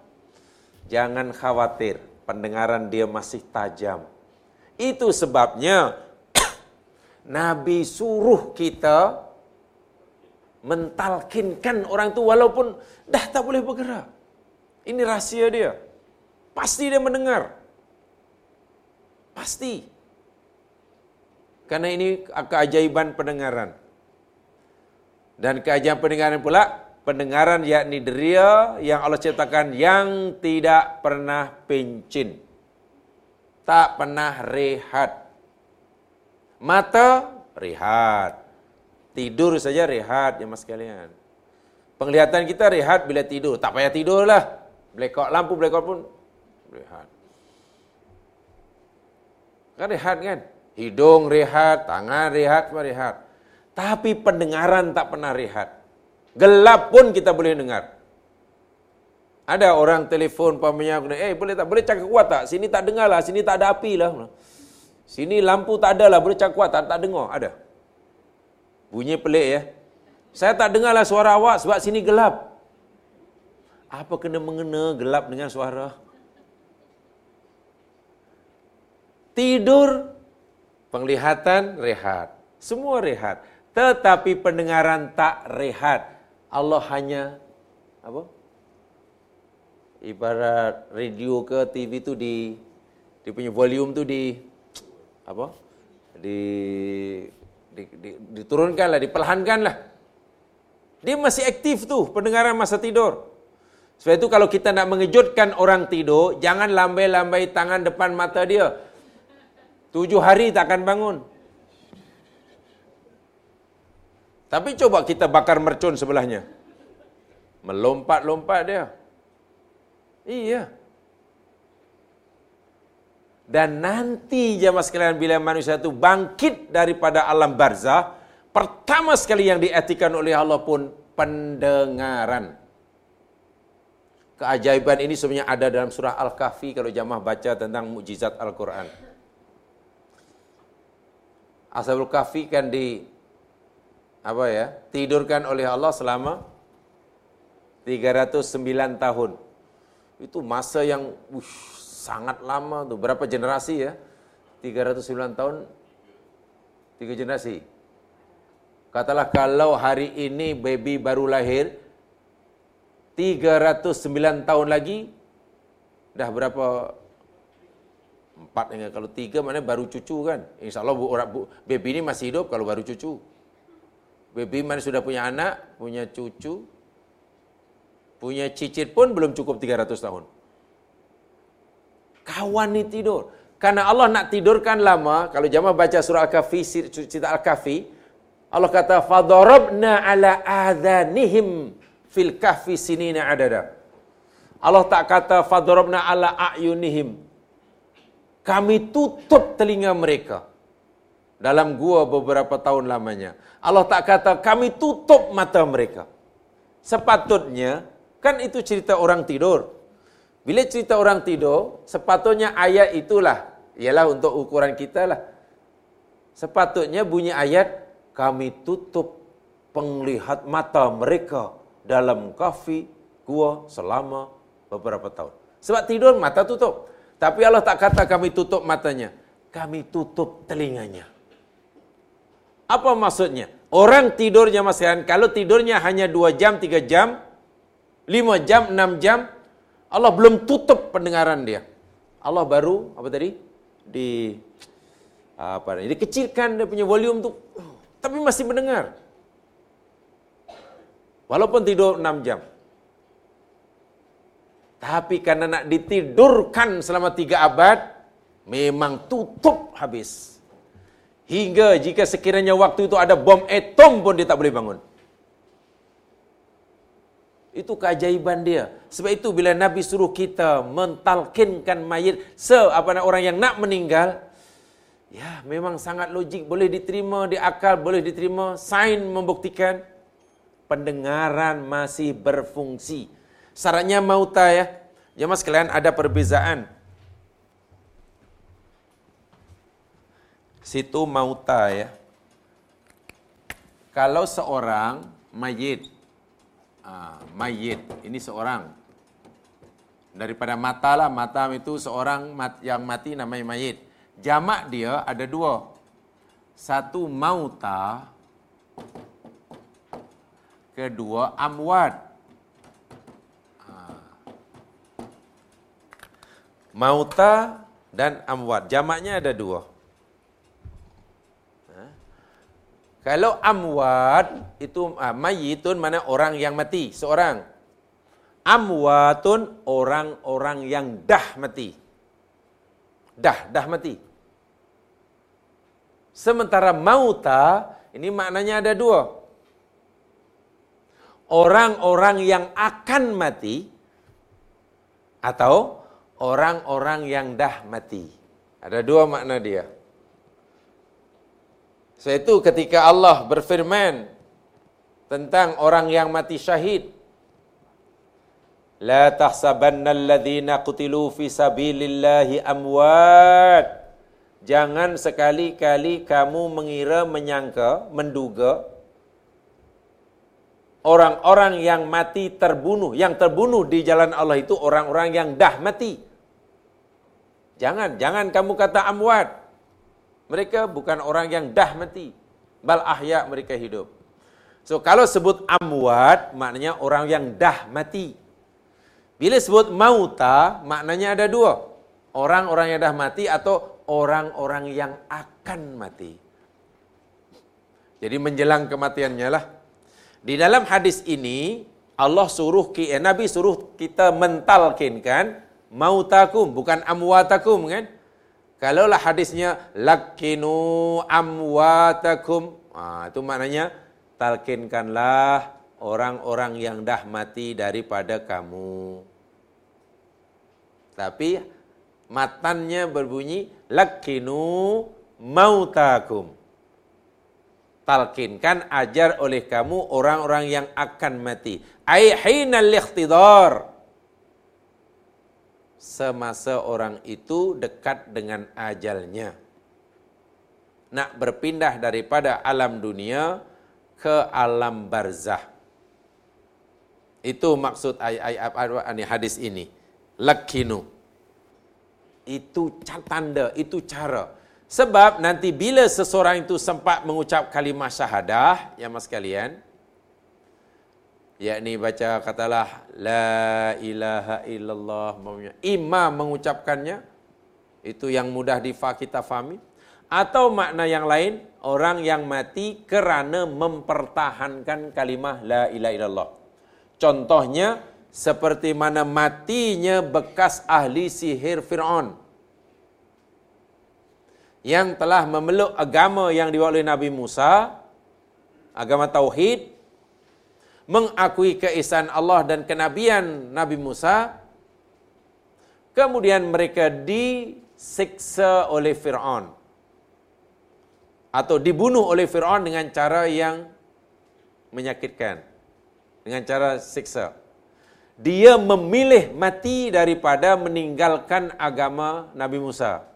Jangan khawatir. Pendengaran dia masih tajam. Itu sebabnya Nabi suruh kita mentalkinkan orang itu walaupun dah tak boleh bergerak. Ini rahsia dia. Pasti dia mendengar. Pasti. Karena ini keajaiban pendengaran. Dan keajaiban pendengaran pula, pendengaran yakni deria yang Allah ciptakan yang tidak pernah pencin. Tak pernah rehat. Mata, rehat. Tidur saja rehat ya mas sekalian. Penglihatan kita rehat bila tidur. Tak payah tidur lah. Blackout lampu blackout pun rehat. Kan rehat kan? Hidung rehat, tangan rehat, semua rehat. Tapi pendengaran tak pernah rehat. Gelap pun kita boleh dengar. Ada orang telefon pamannya, eh boleh tak? Boleh cakap kuat tak? Sini tak dengar lah, sini tak ada api lah. Sini lampu tak ada lah, boleh cakap kuat tak? Tak dengar, ada. Bunyi pelik ya. Saya tak dengarlah suara awak sebab sini gelap. Apa kena mengena gelap dengan suara? Tidur, penglihatan rehat. Semua rehat. Tetapi pendengaran tak rehat. Allah hanya apa? Ibarat radio ke TV tu di dia punya volume tu di apa? Di di, di, diturunkanlah, diperlahankanlah. Dia masih aktif tu pendengaran masa tidur. Sebab itu kalau kita nak mengejutkan orang tidur, jangan lambai-lambai tangan depan mata dia. Tujuh hari tak akan bangun. Tapi coba kita bakar mercun sebelahnya. Melompat-lompat dia. Iya. Dan nanti jamaah sekalian bila manusia itu bangkit daripada alam barzah, pertama sekali yang dietikan oleh Allah pun pendengaran. Keajaiban ini sebenarnya ada dalam surah Al-Kahfi kalau jamaah baca tentang mukjizat Al-Quran. Ashabul Kahfi kan di apa ya tidurkan oleh Allah selama 309 tahun. Itu masa yang sangat lama tuh. Berapa generasi ya? 309 tahun, tiga generasi. Katalah kalau hari ini baby baru lahir, 309 tahun lagi, dah berapa? Empat dengan kalau tiga mana baru cucu kan? Insya Allah bu, bu, baby ini masih hidup kalau baru cucu. Baby mana sudah punya anak, punya cucu, punya cicit pun belum cukup 300 tahun Kawan ni tidur. Karena Allah nak tidurkan lama, kalau jamaah baca surah Al-Kahfi, cerita Al-Kahfi, Allah kata, fadarabna ala adhanihim fil kahfi sinina adada. Allah tak kata, fadarabna ala ayunihim. Kami tutup telinga mereka dalam gua beberapa tahun lamanya. Allah tak kata, kami tutup mata mereka. Sepatutnya, kan itu cerita orang tidur. Bila cerita orang tidur, sepatutnya ayat itulah ialah untuk ukuran kita lah. Sepatutnya bunyi ayat kami tutup penglihat mata mereka dalam kafi gua selama beberapa tahun. Sebab tidur mata tutup. Tapi Allah tak kata kami tutup matanya. Kami tutup telinganya. Apa maksudnya? Orang tidurnya masih kalau tidurnya hanya 2 jam, 3 jam, 5 jam, 6 jam, Allah belum tutup pendengaran dia. Allah baru apa tadi? Di apa ini? Dikecilkan dia punya volume tu tapi masih mendengar. Walaupun tidur 6 jam. Tapi karena nak ditidurkan selama 3 abad, memang tutup habis. Hingga jika sekiranya waktu itu ada bom atom pun dia tak boleh bangun. Itu keajaiban dia. Sebab itu bila Nabi suruh kita mentalkinkan mayit se apa nak orang yang nak meninggal, ya memang sangat logik, boleh diterima di akal, boleh diterima, sains membuktikan pendengaran masih berfungsi. Syaratnya mauta ya. Jemaah sekalian ada perbezaan situ mauta ya. Kalau seorang mayit, uh, mayit ini seorang daripada mata lah mata itu seorang mat, yang mati namanya mayit. Jamak dia ada dua. Satu mauta, kedua amwat. Mauta dan amwat. Jamaknya ada dua. Kalau amwat itu ah, mayitun mana orang yang mati, seorang. Amwatun orang-orang yang dah mati. Dah, dah mati. Sementara mauta, ini maknanya ada dua. Orang-orang yang akan mati, atau orang-orang yang dah mati. Ada dua makna dia. Sebab ketika Allah berfirman tentang orang yang mati syahid. La tahsabanna alladhina qutilu fi sabilillahi amwat. Jangan sekali-kali kamu mengira, menyangka, menduga orang-orang yang mati terbunuh, yang terbunuh di jalan Allah itu orang-orang yang dah mati. Jangan, jangan kamu kata amwat. Mereka bukan orang yang dah mati. Bal ahya mereka hidup. So kalau sebut amwat maknanya orang yang dah mati. Bila sebut mauta maknanya ada dua. Orang-orang yang dah mati atau orang-orang yang akan mati. Jadi menjelang kematiannya lah. Di dalam hadis ini Allah suruh eh, Nabi suruh kita mentalkinkan mautakum bukan amwatakum kan? Kalaulah hadisnya lakinu amwatakum, ah itu maknanya talkinkanlah orang-orang yang dah mati daripada kamu. Tapi matannya berbunyi lakinu mautakum. Talkinkan ajar oleh kamu orang-orang yang akan mati. Ai hinal ikhtidar semasa orang itu dekat dengan ajalnya. Nak berpindah daripada alam dunia ke alam barzah. Itu maksud hadis ini. Lakinu. Itu tanda, itu cara. Sebab nanti bila seseorang itu sempat mengucap kalimah syahadah, ya mas kalian, yakni baca katalah la ilaha illallah imam mengucapkannya. Itu yang mudah difa kita fahami. Atau makna yang lain orang yang mati kerana mempertahankan kalimah la ilaha illallah contohnya seperti mana matinya bekas ahli sihir Fir'aun. Yang telah memeluk agama yang dibawa oleh Nabi Musa agama Tauhid mengakui keesaan Allah dan kenabian Nabi Musa, kemudian mereka disiksa oleh Fir'aun. Atau dibunuh oleh Fir'aun dengan cara yang menyakitkan. Dengan cara siksa. Dia memilih mati daripada meninggalkan agama Nabi Musa.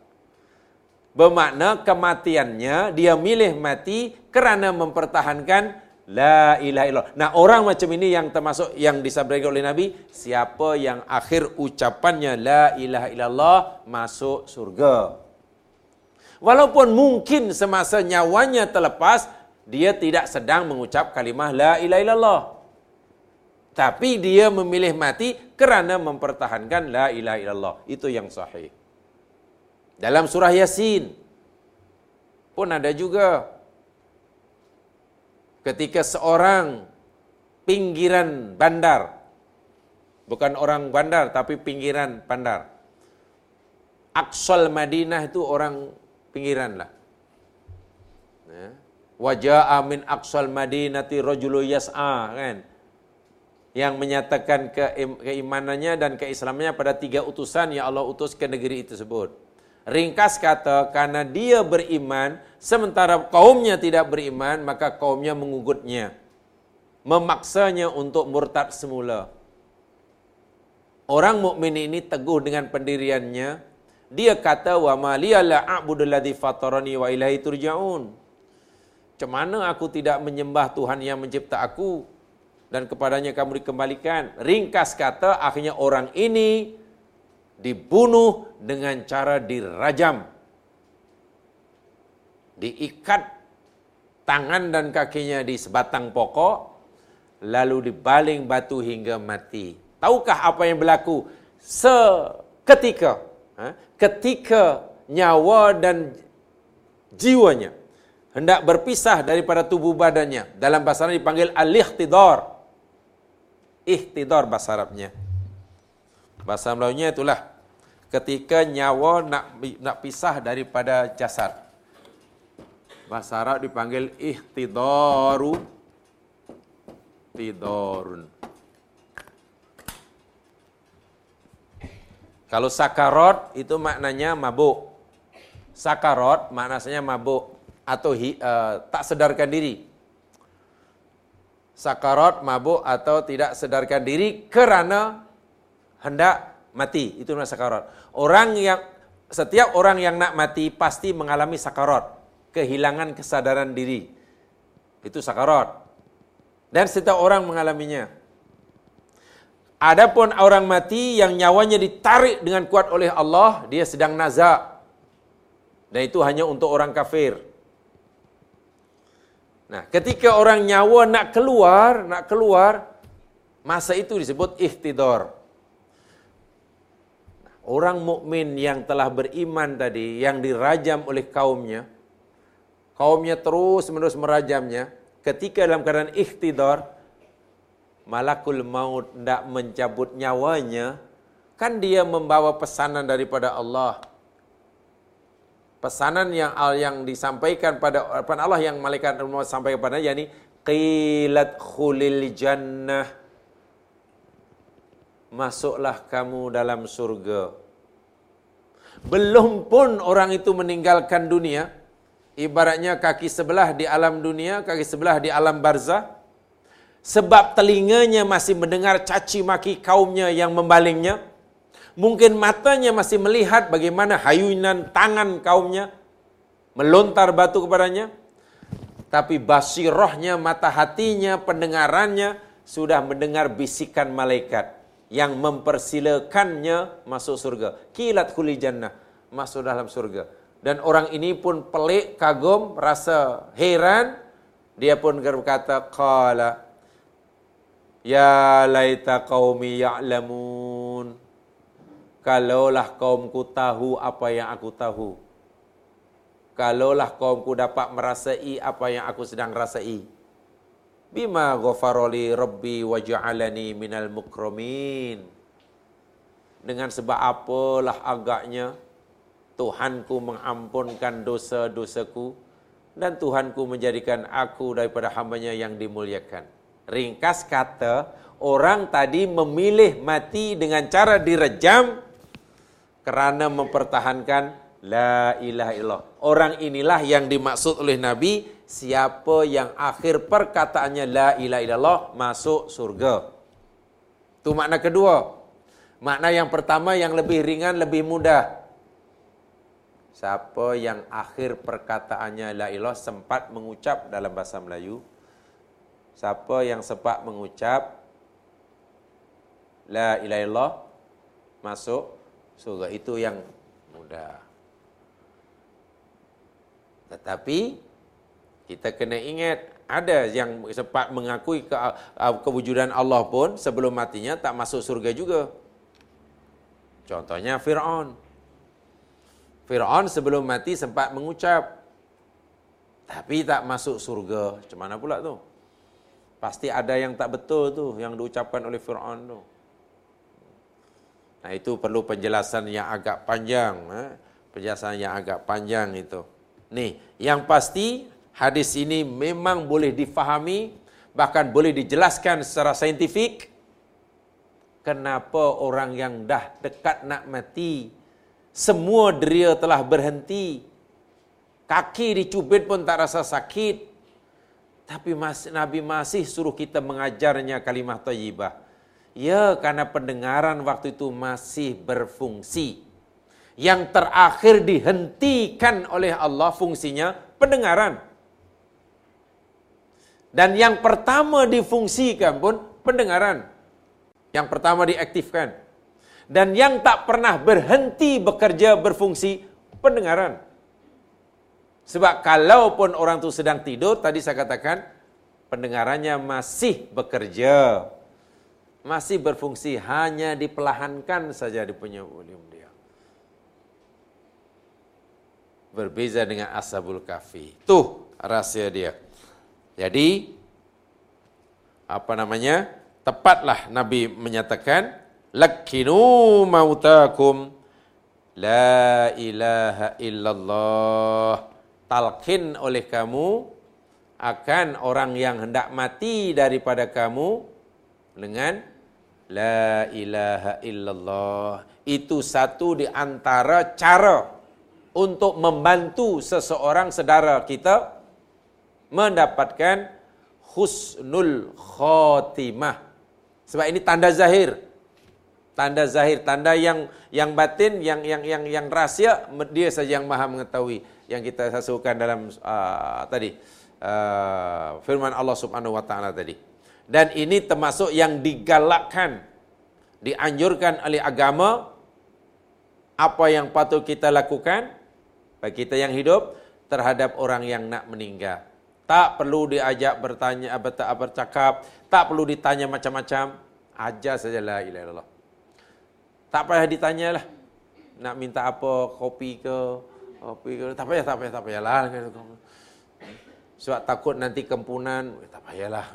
Bermakna kematiannya dia milih mati kerana mempertahankan La ilaha illallah. Nah orang macam ini yang termasuk yang disabdakan oleh Nabi, siapa yang akhir ucapannya La ilaha illallah masuk surga. Walaupun mungkin semasa nyawanya terlepas, dia tidak sedang mengucap kalimah La ilaha illallah. Tapi dia memilih mati kerana mempertahankan La ilaha illallah. Itu yang sahih. Dalam surah Yasin pun ada juga ketika seorang pinggiran bandar bukan orang bandar tapi pinggiran bandar Aqsal Madinah itu orang pinggiran lah ya. wajah amin Aqsal Madinati rajulu yas'a kan yang menyatakan keimanannya dan keislamannya pada tiga utusan yang Allah utus ke negeri itu tersebut. Ringkas kata, karena dia beriman, sementara kaumnya tidak beriman, maka kaumnya mengugutnya. Memaksanya untuk murtad semula. Orang mukmin ini teguh dengan pendiriannya. Dia kata, wa maliyala a'budu ladhi fatarani wa ilahi turja'un. Macam mana aku tidak menyembah Tuhan yang mencipta aku dan kepadanya kamu dikembalikan. Ringkas kata, akhirnya orang ini dibunuh dengan cara dirajam. Diikat tangan dan kakinya di sebatang pokok, lalu dibaling batu hingga mati. Tahukah apa yang berlaku seketika? Ha? Ketika nyawa dan jiwanya hendak berpisah daripada tubuh badannya. Dalam bahasa Arab dipanggil al-ikhtidar. Ikhtidar bahasa Arabnya. Bahasa Melayu itulah ketika nyawa nak nak pisah daripada jasad. Bahasa Arab dipanggil ihtidaru tidorun. Kalau sakarot itu maknanya mabuk. Sakarot maknanya mabuk atau hi, uh, tak sedarkan diri. Sakarot mabuk atau tidak sedarkan diri kerana hendak mati. Itu namanya sakarat. Orang yang setiap orang yang nak mati pasti mengalami sakarat, kehilangan kesadaran diri. Itu sakarat. Dan setiap orang mengalaminya. Adapun orang mati yang nyawanya ditarik dengan kuat oleh Allah, dia sedang nazak. Dan itu hanya untuk orang kafir. Nah, ketika orang nyawa nak keluar, nak keluar, masa itu disebut ihtidar. Orang mukmin yang telah beriman tadi, yang dirajam oleh kaumnya, kaumnya terus menerus merajamnya, ketika dalam keadaan ikhtidar, malakul maut tidak mencabut nyawanya, kan dia membawa pesanan daripada Allah. Pesanan yang yang disampaikan pada Allah yang malaikat Allah sampaikan kepada yakni qilat khulil jannah masuklah kamu dalam surga. Belum pun orang itu meninggalkan dunia, ibaratnya kaki sebelah di alam dunia, kaki sebelah di alam barzah, sebab telinganya masih mendengar caci maki kaumnya yang membalingnya, mungkin matanya masih melihat bagaimana hayunan tangan kaumnya melontar batu kepadanya, tapi basirohnya, mata hatinya, pendengarannya sudah mendengar bisikan malaikat yang mempersilakannya masuk surga. Kilat kuli jannah, masuk dalam surga. Dan orang ini pun pelik, kagum, rasa heran. Dia pun berkata, Qala, Ya laita qaumi ya'lamun. Kalaulah kaumku tahu apa yang aku tahu. Kalaulah kaumku dapat merasai apa yang aku sedang rasai bima ghafarali rabbi wa ja'alani minal mukramin dengan sebab apalah agaknya Tuhanku mengampunkan dosa-dosaku dan Tuhanku menjadikan aku daripada hambanya yang dimuliakan. Ringkas kata, orang tadi memilih mati dengan cara direjam kerana mempertahankan la ilaha illallah. Orang inilah yang dimaksud oleh Nabi, siapa yang akhir perkataannya la ilaha illallah masuk surga. Itu makna kedua. Makna yang pertama yang lebih ringan, lebih mudah. Siapa yang akhir perkataannya la ilah sempat mengucap dalam bahasa Melayu. Siapa yang sempat mengucap la ilaha illallah masuk surga. Itu yang mudah. Tetapi kita kena ingat ada yang sempat mengakui ke, uh, kewujudan Allah pun sebelum matinya tak masuk surga juga. Contohnya Fir'aun. Fir'aun sebelum mati sempat mengucap. Tapi tak masuk surga. Macam mana pula tu? Pasti ada yang tak betul tu yang diucapkan oleh Fir'aun tu. Nah itu perlu penjelasan yang agak panjang. Eh? Penjelasan yang agak panjang itu. Nih, yang pasti hadis ini memang boleh difahami, bahkan boleh dijelaskan secara saintifik. Kenapa orang yang dah dekat nak mati, semua deria telah berhenti, kaki dicubit pun tak rasa sakit, tapi Nabi masih suruh kita mengajarnya kalimah tayyibah. Ya, karena pendengaran waktu itu masih berfungsi. Yang terakhir dihentikan oleh Allah fungsinya pendengaran. Dan yang pertama difungsikan pun pendengaran. Yang pertama diaktifkan. Dan yang tak pernah berhenti bekerja berfungsi pendengaran. Sebab kalau pun orang tu sedang tidur, tadi saya katakan, pendengarannya masih bekerja. Masih berfungsi, hanya dipelahankan saja di punya volume dia. Berbeza dengan Ashabul Kafi. Tuh rahsia dia. Jadi apa namanya? Tepatlah Nabi menyatakan lakinu mautakum la ilaha illallah. Talqin oleh kamu akan orang yang hendak mati daripada kamu dengan la ilaha illallah. Itu satu di antara cara untuk membantu seseorang sedara kita mendapatkan husnul khotimah. Sebab ini tanda zahir. Tanda zahir, tanda yang yang batin, yang yang yang yang rahsia dia saja yang Maha mengetahui. Yang kita sasukan dalam uh, tadi uh, firman Allah Subhanahu wa taala tadi. Dan ini termasuk yang digalakkan, dianjurkan oleh agama apa yang patut kita lakukan bagi kita yang hidup terhadap orang yang nak meninggal. Tak perlu diajak bertanya, bercakap. Tak perlu ditanya macam-macam. Ajar saja la ilaha illallah. Tak payah ditanya lah. Nak minta apa, kopi ke, kopi ke. Tak payah, tak payah, tak payahlah. Sebab takut nanti kempunan. Tak payahlah.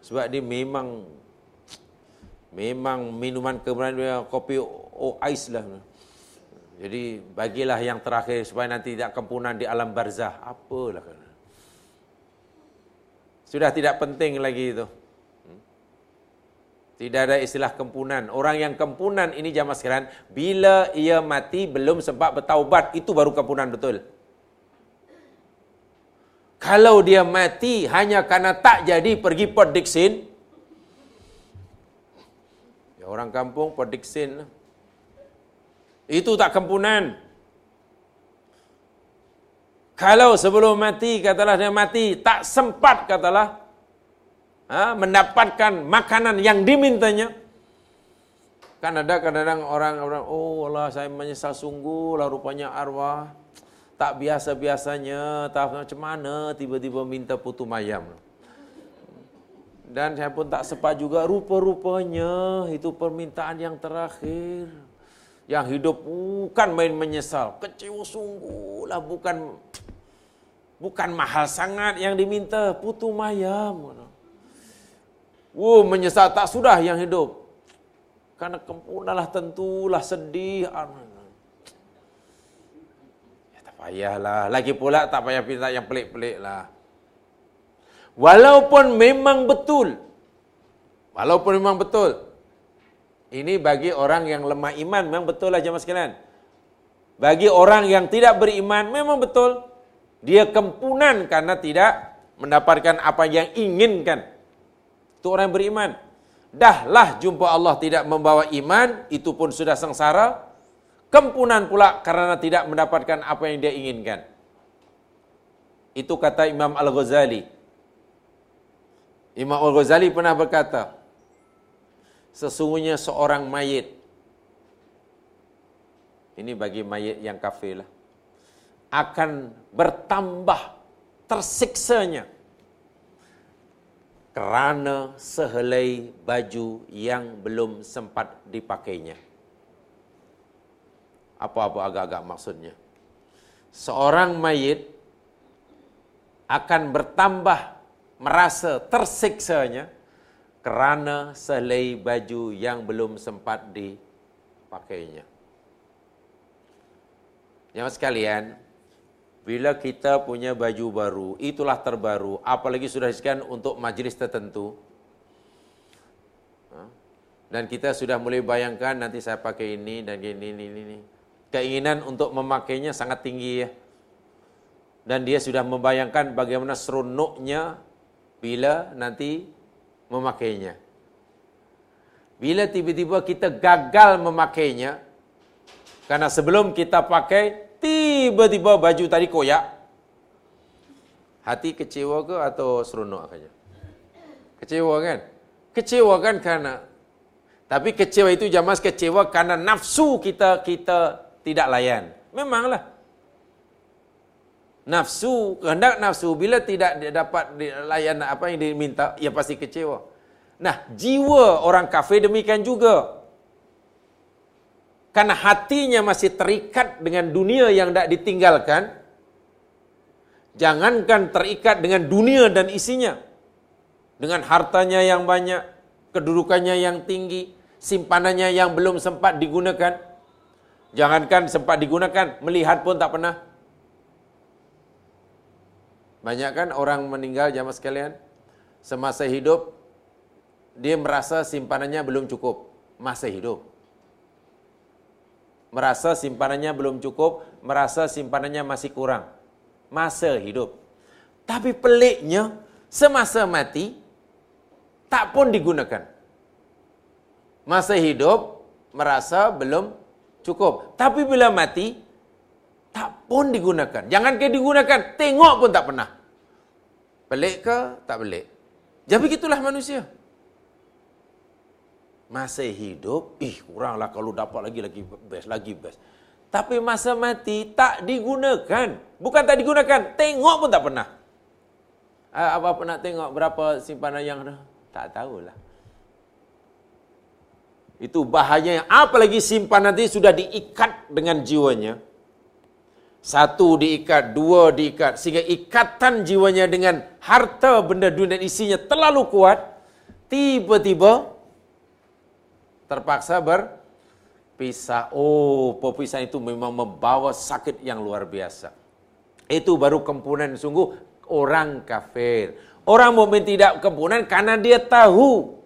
Sebab dia memang, memang minuman kempunan dia kopi oh, ais lah. Jadi bagilah yang terakhir supaya nanti tidak kempunan di alam barzah. Apalah kan. Sudah tidak penting lagi itu. Tidak ada istilah kempunan. Orang yang kempunan ini jamaah sekalian, bila ia mati belum sempat bertaubat, itu baru kempunan betul. Kalau dia mati hanya karena tak jadi pergi Dixon, ya orang kampung Port Dixon, itu tak kempunan. Kalau sebelum mati, katalah dia mati, tak sempat katalah ha, mendapatkan makanan yang dimintanya. Kan ada kadang-kadang orang, orang oh Allah saya menyesal sungguh lah rupanya arwah. Tak biasa-biasanya, tak macam mana tiba-tiba minta putu mayam. Dan saya pun tak sempat juga rupa-rupanya itu permintaan yang terakhir. Yang hidup bukan main menyesal. Kecewa sungguh lah bukan Bukan mahal sangat yang diminta, putu mayam. Oh, menyesal tak sudah yang hidup. Karena kempunalah tentulah sedih. Ya, tak payahlah. Lagi pula tak payah minta yang pelik-pelik lah. Walaupun memang betul Walaupun memang betul. Ini bagi orang yang lemah iman memang betul lah jemaah sekalian. Bagi orang yang tidak beriman memang betul. Dia kempunan karena tidak mendapatkan apa yang inginkan. Itu orang yang beriman. Dahlah jumpa Allah tidak membawa iman, itu pun sudah sengsara. Kempunan pula karena tidak mendapatkan apa yang dia inginkan. Itu kata Imam Al-Ghazali. Imam Al-Ghazali pernah berkata, sesungguhnya seorang mayit, ini bagi mayit yang kafir lah, akan bertambah tersiksanya kerana sehelai baju yang belum sempat dipakainya. Apa-apa agak-agak maksudnya. Seorang mayit akan bertambah merasa tersiksanya kerana sehelai baju yang belum sempat dipakainya. Yang sekalian, bila kita punya baju baru, itulah terbaru, apalagi sudah disediakan untuk majlis tertentu. Dan kita sudah mulai bayangkan nanti saya pakai ini dan ini, ini, ini. Keinginan untuk memakainya sangat tinggi ya. Dan dia sudah membayangkan bagaimana seronoknya bila nanti memakainya. Bila tiba-tiba kita gagal memakainya, karena sebelum kita pakai, tiba-tiba baju tadi koyak. Hati kecewa ke atau seronok saja? Kecewa kan? Kecewa kan karena tapi kecewa itu jamas kecewa karena nafsu kita kita tidak layan. Memanglah. Nafsu, kehendak nafsu bila tidak dapat layan apa yang diminta, ia pasti kecewa. Nah, jiwa orang kafir demikian juga. Karena hatinya masih terikat dengan dunia yang tidak ditinggalkan. Jangankan terikat dengan dunia dan isinya. Dengan hartanya yang banyak, kedudukannya yang tinggi, simpanannya yang belum sempat digunakan. Jangankan sempat digunakan, melihat pun tak pernah. Banyak kan orang meninggal jamaah sekalian, semasa hidup, dia merasa simpanannya belum cukup, masa hidup merasa simpanannya belum cukup, merasa simpanannya masih kurang. Masa hidup. Tapi peliknya, semasa mati, tak pun digunakan. Masa hidup, merasa belum cukup. Tapi bila mati, tak pun digunakan. Jangan ke digunakan, tengok pun tak pernah. Pelik ke? Tak pelik. Jadi begitulah manusia masa hidup, ih kuranglah kalau dapat lagi lagi best, lagi best. Tapi masa mati tak digunakan. Bukan tak digunakan, tengok pun tak pernah. Ah, apa pernah tengok berapa simpanan yang ada? Tak tahulah. Itu bahayanya. Apalagi simpanan nanti sudah diikat dengan jiwanya. Satu diikat, dua diikat. Sehingga ikatan jiwanya dengan harta benda dunia dan isinya terlalu kuat. Tiba-tiba terpaksa berpisah. Oh, perpisahan itu memang membawa sakit yang luar biasa. Itu baru kempunan sungguh orang kafir. Orang mukmin tidak kempunan karena dia tahu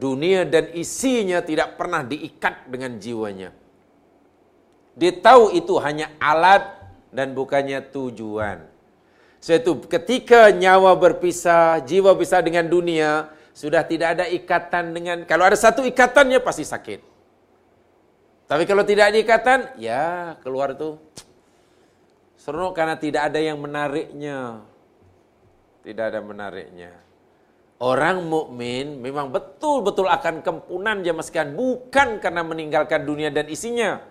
dunia dan isinya tidak pernah diikat dengan jiwanya. Dia tahu itu hanya alat dan bukannya tujuan. Sebab ketika nyawa berpisah, jiwa berpisah dengan dunia, sudah tidak ada ikatan dengan kalau ada satu ikatannya pasti sakit. Tapi kalau tidak ada ikatan, ya keluar tuh seronok karena tidak ada yang menariknya. Tidak ada menariknya. Orang mukmin memang betul-betul akan kempunan jamaah sekalian bukan karena meninggalkan dunia dan isinya.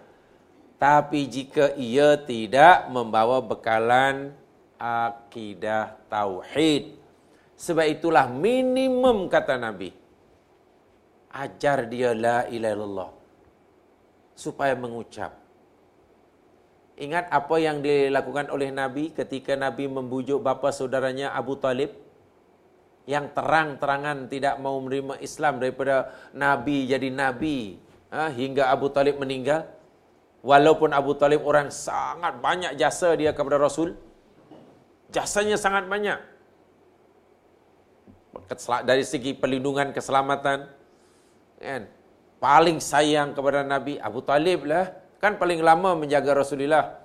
Tapi jika ia tidak membawa bekalan akidah tauhid sebab itulah minimum kata Nabi. Ajar dia la ilaha illallah. Supaya mengucap. Ingat apa yang dilakukan oleh Nabi ketika Nabi membujuk bapa saudaranya Abu Talib yang terang-terangan tidak mau menerima Islam daripada Nabi jadi Nabi ha, hingga Abu Talib meninggal. Walaupun Abu Talib orang sangat banyak jasa dia kepada Rasul. Jasanya sangat banyak. dari segi perlindungan keselamatan kan? Paling sayang kepada Nabi Abu Talib lah. Kan paling lama menjaga Rasulullah.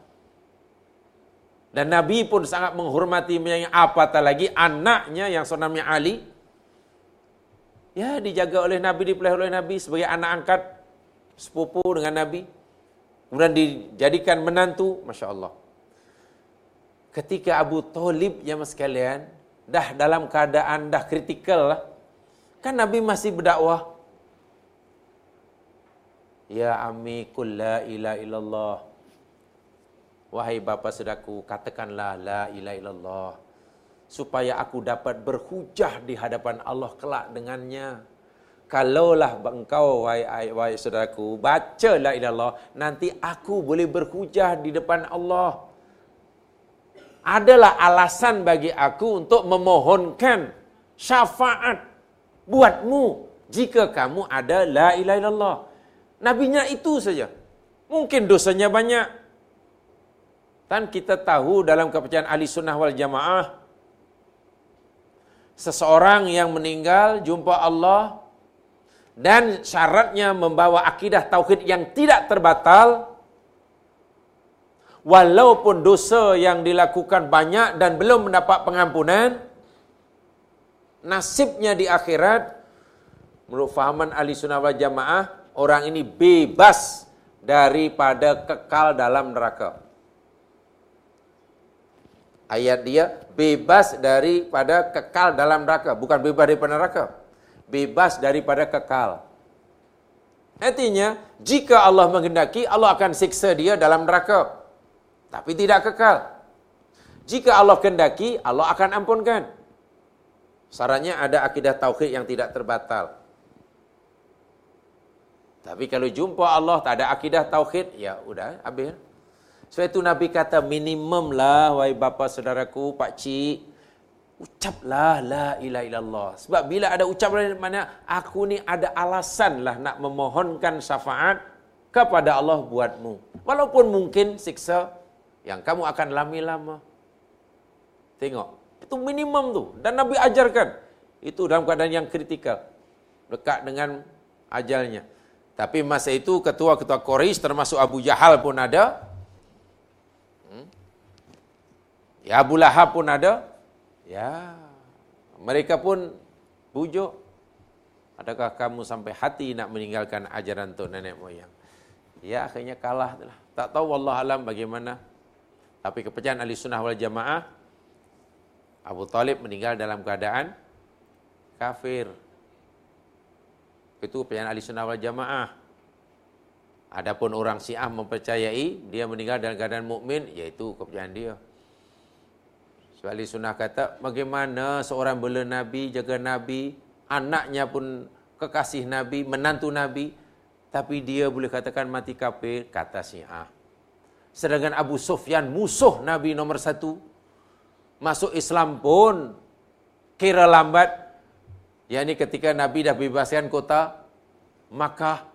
Dan Nabi pun sangat menghormati menyayangi. Apatah lagi anaknya yang senamnya Ali? Ya dijaga oleh Nabi dipelihara oleh Nabi sebagai anak angkat sepupu dengan Nabi kemudian dijadikan menantu Masya Allah ketika Abu Talib yang sekalian dah dalam keadaan dah kritikal lah kan Nabi masih berdakwah. Ya ami la ilaha illallah. Wahai bapa sedaku katakanlah la ilaha illallah. Supaya aku dapat berhujah di hadapan Allah kelak dengannya kalaulah engkau wahai wahai saudaraku baca la ilallah nanti aku boleh berhujah di depan Allah. Adalah alasan bagi aku untuk memohonkan syafaat buatmu jika kamu ada la ilaha illallah. Nabinya itu saja. Mungkin dosanya banyak. Dan kita tahu dalam kepercayaan ahli sunnah wal jamaah seseorang yang meninggal jumpa Allah dan syaratnya membawa akidah tauhid yang tidak terbatal. Walaupun dosa yang dilakukan banyak dan belum mendapat pengampunan nasibnya di akhirat menurut fahaman ahli sunnah wal jamaah orang ini bebas daripada kekal dalam neraka. Ayat dia bebas daripada kekal dalam neraka. Bukan bebas daripada neraka bebas daripada kekal. Artinya jika Allah menghendaki Allah akan siksa dia dalam neraka. Tapi tidak kekal. Jika Allah kehendaki Allah akan ampunkan. Syaratnya ada akidah tauhid yang tidak terbatal. Tapi kalau jumpa Allah tak ada akidah tauhid ya udah habis. Sebab itu Nabi kata minimum lah wahai bapa saudaraku pak cik ucaplah la ilaha illallah. Sebab bila ada ucapan mana aku ni ada alasan lah nak memohonkan syafaat kepada Allah buatmu. Walaupun mungkin siksa yang kamu akan lami lama. Tengok, itu minimum tu dan Nabi ajarkan. Itu dalam keadaan yang kritikal. Dekat dengan ajalnya. Tapi masa itu ketua-ketua Quraisy termasuk Abu Jahal pun ada. Hmm? Ya Abu Lahab pun ada. Ya, mereka pun bujuk. Adakah kamu sampai hati nak meninggalkan ajaran tu nenek moyang? Ya, akhirnya kalah. Lah. Tak tahu Allah alam bagaimana. Tapi kepercayaan ahli sunnah wal jamaah, Abu Talib meninggal dalam keadaan kafir. Itu kepercayaan ahli sunnah wal jamaah. Adapun orang Syiah mempercayai dia meninggal dalam keadaan mukmin, yaitu kepercayaan dia. Sebab ahli sunnah kata, bagaimana seorang bela Nabi, jaga Nabi, anaknya pun kekasih Nabi, menantu Nabi, tapi dia boleh katakan mati kafir, kata Syiah. Sedangkan Abu Sufyan musuh Nabi nomor satu, masuk Islam pun kira lambat. Yang ini ketika Nabi dah bebaskan kota Makkah.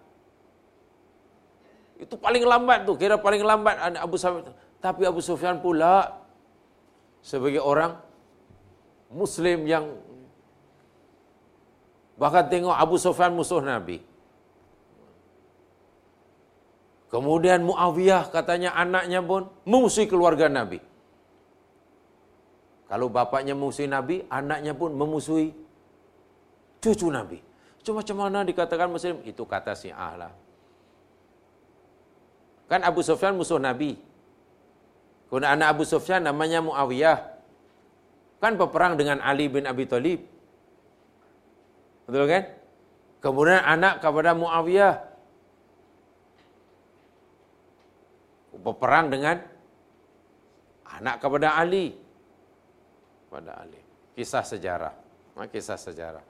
Itu paling lambat tu, kira paling lambat Abu Sufyan. Tapi Abu Sufyan pula sebagai orang Muslim yang bahkan tengok Abu Sufyan musuh Nabi. Kemudian Muawiyah katanya anaknya pun memusuhi keluarga Nabi. Kalau bapaknya memusuhi Nabi, anaknya pun memusuhi cucu Nabi. Cuma macam mana dikatakan Muslim? Itu kata si lah. Kan Abu Sufyan musuh Nabi. Kemudian anak Abu Sufyan namanya Muawiyah. Kan berperang dengan Ali bin Abi Thalib. Betul kan? Kemudian anak kepada Muawiyah. Berperang dengan anak kepada Ali. Pada Ali. Kisah sejarah. Ha, kisah sejarah.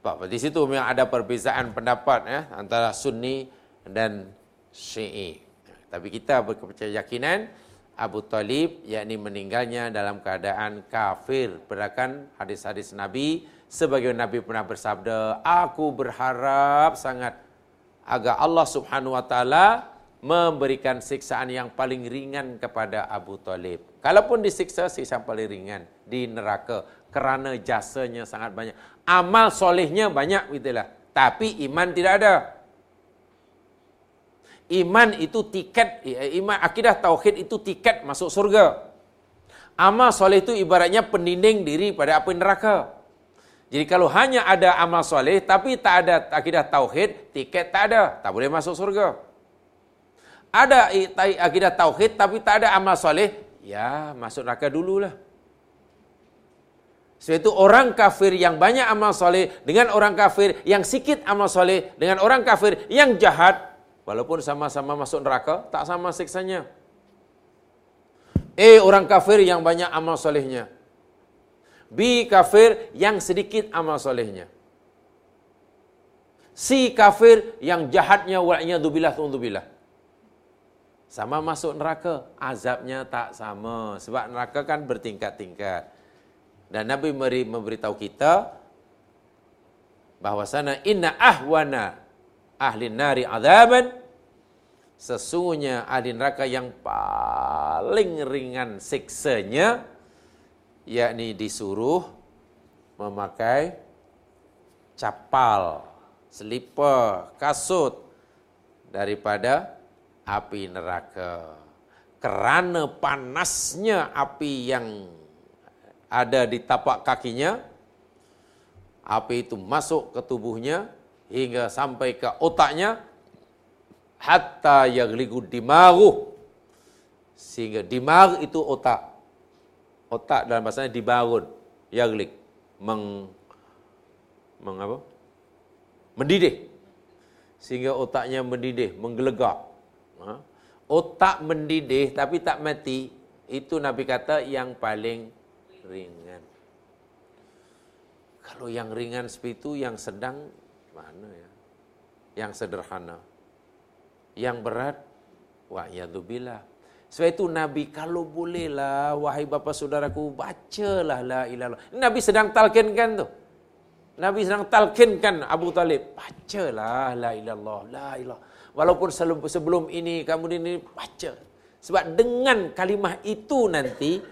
Sebab di situ memang ada perbezaan pendapat ya, antara Sunni dan Syi'i. Tapi kita berkepercayaan Abu Talib yakni meninggalnya dalam keadaan kafir berdasarkan hadis-hadis Nabi sebagai Nabi pernah bersabda aku berharap sangat agar Allah Subhanahu wa taala memberikan siksaan yang paling ringan kepada Abu Talib. Kalaupun disiksa siksa paling ringan di neraka kerana jasanya sangat banyak. amal solehnya banyak gitulah. Tapi iman tidak ada. Iman itu tiket, iman akidah tauhid itu tiket masuk surga. Amal soleh itu ibaratnya pendinding diri pada api neraka. Jadi kalau hanya ada amal soleh tapi tak ada akidah tauhid, tiket tak ada, tak boleh masuk surga. Ada akidah tauhid tapi tak ada amal soleh, ya masuk neraka dululah. Sebab itu orang kafir yang banyak amal soleh dengan orang kafir yang sikit amal soleh dengan orang kafir yang jahat, walaupun sama-sama masuk neraka, tak sama siksanya. Eh orang kafir yang banyak amal solehnya. B kafir yang sedikit amal solehnya. C kafir yang jahatnya wa'nya dubillah tu'udzubillah. Sama masuk neraka, azabnya tak sama. Sebab neraka kan bertingkat-tingkat. Dan Nabi memberi memberitahu kita bahwasanya inna ahwana ahli nari azaban sesungguhnya ahli neraka yang paling ringan siksanya yakni disuruh memakai capal, selipar, kasut daripada api neraka. Kerana panasnya api yang ada di tapak kakinya, api itu masuk ke tubuhnya hingga sampai ke otaknya, hatta yagligu dimaru. Sehingga dimar itu otak. Otak dalam bahasa dibangun yaglik meng meng apa? mendidih. Sehingga otaknya mendidih menggelegak. Ha? otak mendidih tapi tak mati itu nabi kata yang paling ringan. Kalau yang ringan seperti itu yang sedang mana ya? Yang sederhana yang berat wa yadzubillah sebab itu Nabi kalau bolehlah wahai bapa saudaraku bacalah la ilaha Nabi sedang talkinkan tu. Nabi sedang talkinkan Abu Talib, bacalah la ilallah, la ilah. Walaupun sebelum ini kamu ini baca. Sebab dengan kalimah itu nanti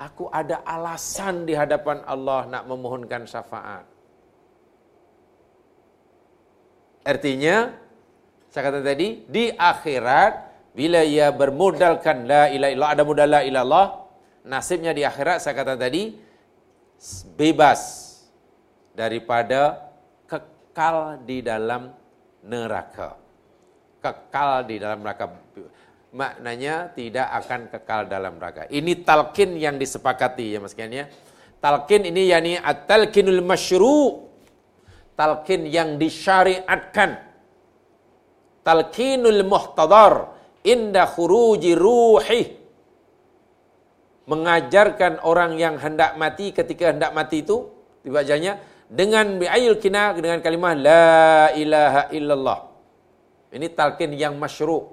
aku ada alasan di hadapan Allah nak memohonkan syafaat. Artinya saya kata tadi di akhirat bila ia bermodalkan la ilaha illallah ada modal la ilallah nasibnya di akhirat saya kata tadi bebas daripada kekal di dalam neraka. Kekal di dalam neraka. Maknanya tidak akan kekal dalam neraka. Ini talqin yang disepakati ya mas ya. Talqin ini yakni at-talqinul masyru. Talqin yang disyariatkan talqinul muhtadar. Inda khuruji ruhi mengajarkan orang yang hendak mati ketika hendak mati itu dibacanya dengan bi'ayil kina dengan kalimah la ilaha illallah. Ini talqin yang masyru'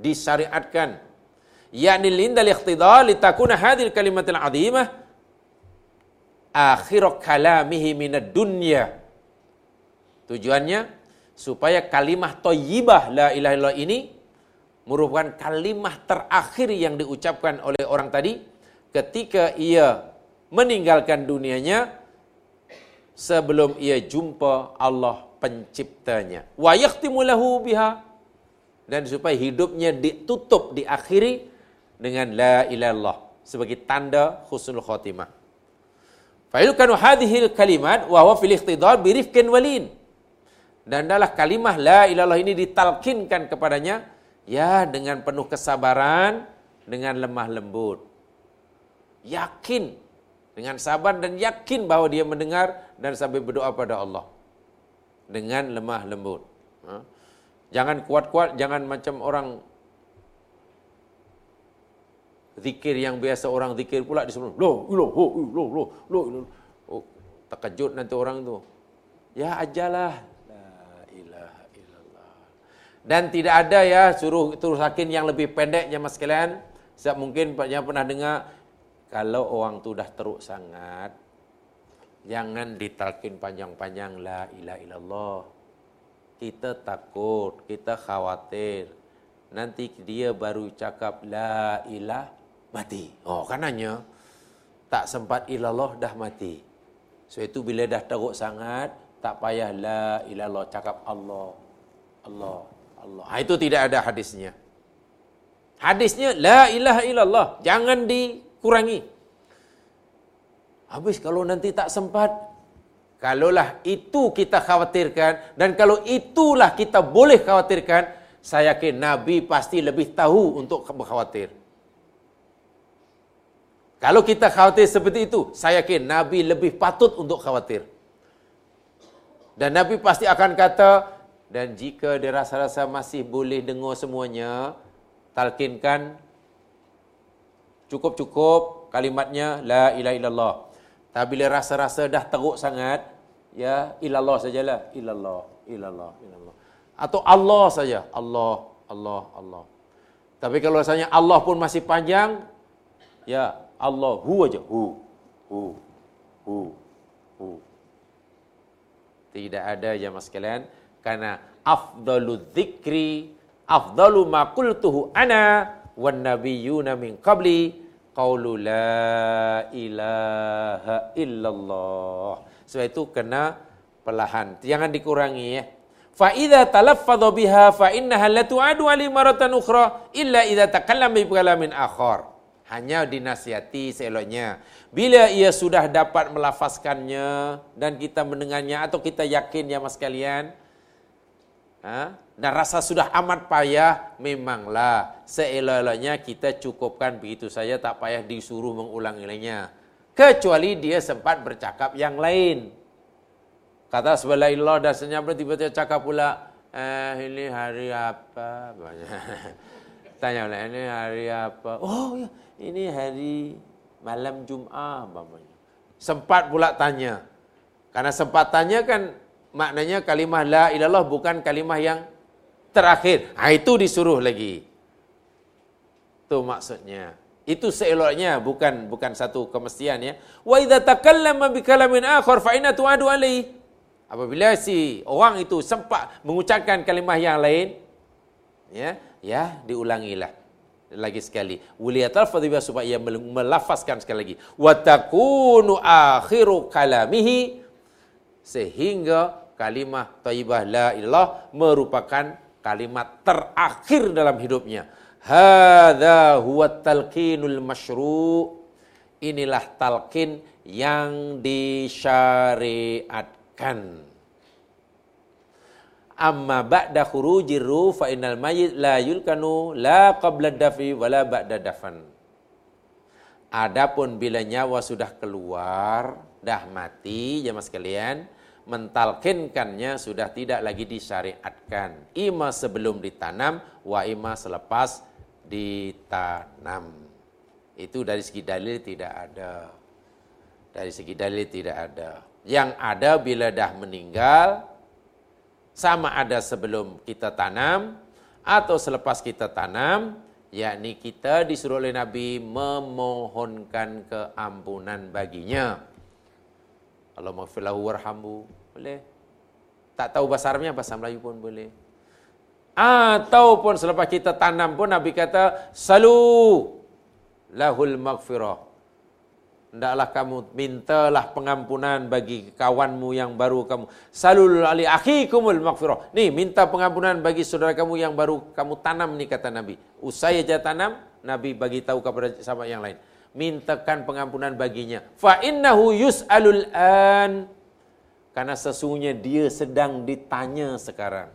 disyariatkan. Yakni lindal ikhtidal litakuna hadhil kalimatil azimah. Akhir kalamihi minad dunya. Tujuannya supaya kalimah thayyibah la ilaha illallah ini merupakan kalimah terakhir yang diucapkan oleh orang tadi ketika ia meninggalkan dunianya sebelum ia jumpa Allah penciptanya. Wa yakhtimu lahu biha dan supaya hidupnya ditutup diakhiri dengan la ilallah sebagai tanda husnul khatimah. Fa yulkanu hadhihi kalimat wa huwa fil iqtidar bi rifqin walin. Dan adalah kalimah la ilallah ini ditalkinkan kepadanya Ya, dengan penuh kesabaran, dengan lemah lembut. Yakin dengan sabar dan yakin bahawa dia mendengar dan sampai berdoa pada Allah. Dengan lemah lembut. Ha? Jangan kuat-kuat, jangan macam orang zikir yang biasa orang zikir pula di sebelum. Loh, loh, loh, loh, loh, loh. Oh, terkejut nanti orang tu. Ya ajalah dan tidak ada ya suruh turun sakin yang lebih pendek mas sekalian. Sebab mungkin yang pernah dengar kalau orang tu dah teruk sangat jangan ditalkin panjang-panjang la ilaha illallah. Kita takut, kita khawatir. Nanti dia baru cakap la ilah mati. Oh, kanannya tak sempat ilallah dah mati. So itu bila dah teruk sangat, tak payah la ilallah cakap Allah. Allah. Allah. Ha, itu tidak ada hadisnya. Hadisnya la ilaha illallah. Jangan dikurangi. Habis kalau nanti tak sempat, kalaulah itu kita khawatirkan dan kalau itulah kita boleh khawatirkan, saya yakin Nabi pasti lebih tahu untuk berkhawatir. Kalau kita khawatir seperti itu, saya yakin Nabi lebih patut untuk khawatir. Dan Nabi pasti akan kata, dan jika dia rasa-rasa masih boleh dengar semuanya, talkinkan cukup-cukup kalimatnya la ilaha illallah. Tapi bila rasa-rasa dah teruk sangat, ya ilallah sajalah, ilallah, ilallah, ilallah. Atau Allah saja, Allah, Allah, Allah. Tapi kalau rasanya Allah pun masih panjang, ya Allah hu aja, hu, hu, hu, hu. Tidak ada jemaah sekalian karena afdalu dzikri afdalu ma qultuhu ana wan nabiyyuna min qabli qaulu la ilaha illallah. Sebab itu kena perlahan. Jangan dikurangi ya. Fa idza talaffadha biha fa innaha la tu'adu ali maratan ukhra illa idza takallama bi kalamin akhar. Hanya dinasihati seeloknya. Bila ia sudah dapat melafazkannya dan kita mendengarnya atau kita yakin ya mas kalian, ha? dan rasa sudah amat payah, memanglah seelok-eloknya kita cukupkan begitu saja, tak payah disuruh mengulanginya. Kecuali dia sempat bercakap yang lain. Kata sebelah Allah dan senyap tiba-tiba cakap pula, eh, ini hari apa? Tanya pula, ini hari apa? Oh ya, ini hari malam Jum'ah. Sempat pula tanya. Karena sempat tanya kan maknanya kalimah la ilallah bukan kalimah yang terakhir. Ha, itu disuruh lagi. Itu maksudnya. Itu seeloknya bukan bukan satu kemestian ya. Wa idza takallama bi kalamin akhar fa inna tu'adu alaihi. Apabila si orang itu sempat mengucapkan kalimah yang lain ya, ya diulangilah lagi sekali. Wuliyatal fadhibah supaya melafazkan sekali lagi. Wa takunu akhiru kalamihi sehingga kalimah thayyibah la ilallah merupakan kalimat terakhir dalam hidupnya. Hadza huwa talqinul masyru' inilah talqin yang disyariatkan. Amma ba'da khurujir ruh fa innal mayyit la yulkanu la qabla dafi wala ba'da dafan. Adapun bila nyawa sudah keluar, dah mati jemaah sekalian, mentalkinkannya sudah tidak lagi disyariatkan. Ima sebelum ditanam, wa ima selepas ditanam. Itu dari segi dalil tidak ada. Dari segi dalil tidak ada. Yang ada bila dah meninggal, sama ada sebelum kita tanam atau selepas kita tanam, yakni kita disuruh oleh Nabi memohonkan keampunan baginya. Allah maghfirlahu. Boleh. Tak tahu bahasa Arabnya, bahasa Melayu pun boleh. Ataupun selepas kita tanam pun Nabi kata, Salu lahul maghfirah. Hendaklah kamu mintalah pengampunan bagi kawanmu yang baru kamu. Salul ali akhikumul maghfirah. Ni minta pengampunan bagi saudara kamu yang baru kamu tanam ni kata Nabi. Usai aja tanam, Nabi bagi tahu kepada sahabat yang lain mintakan pengampunan baginya. Fa innahu yus'alul an karena sesungguhnya dia sedang ditanya sekarang.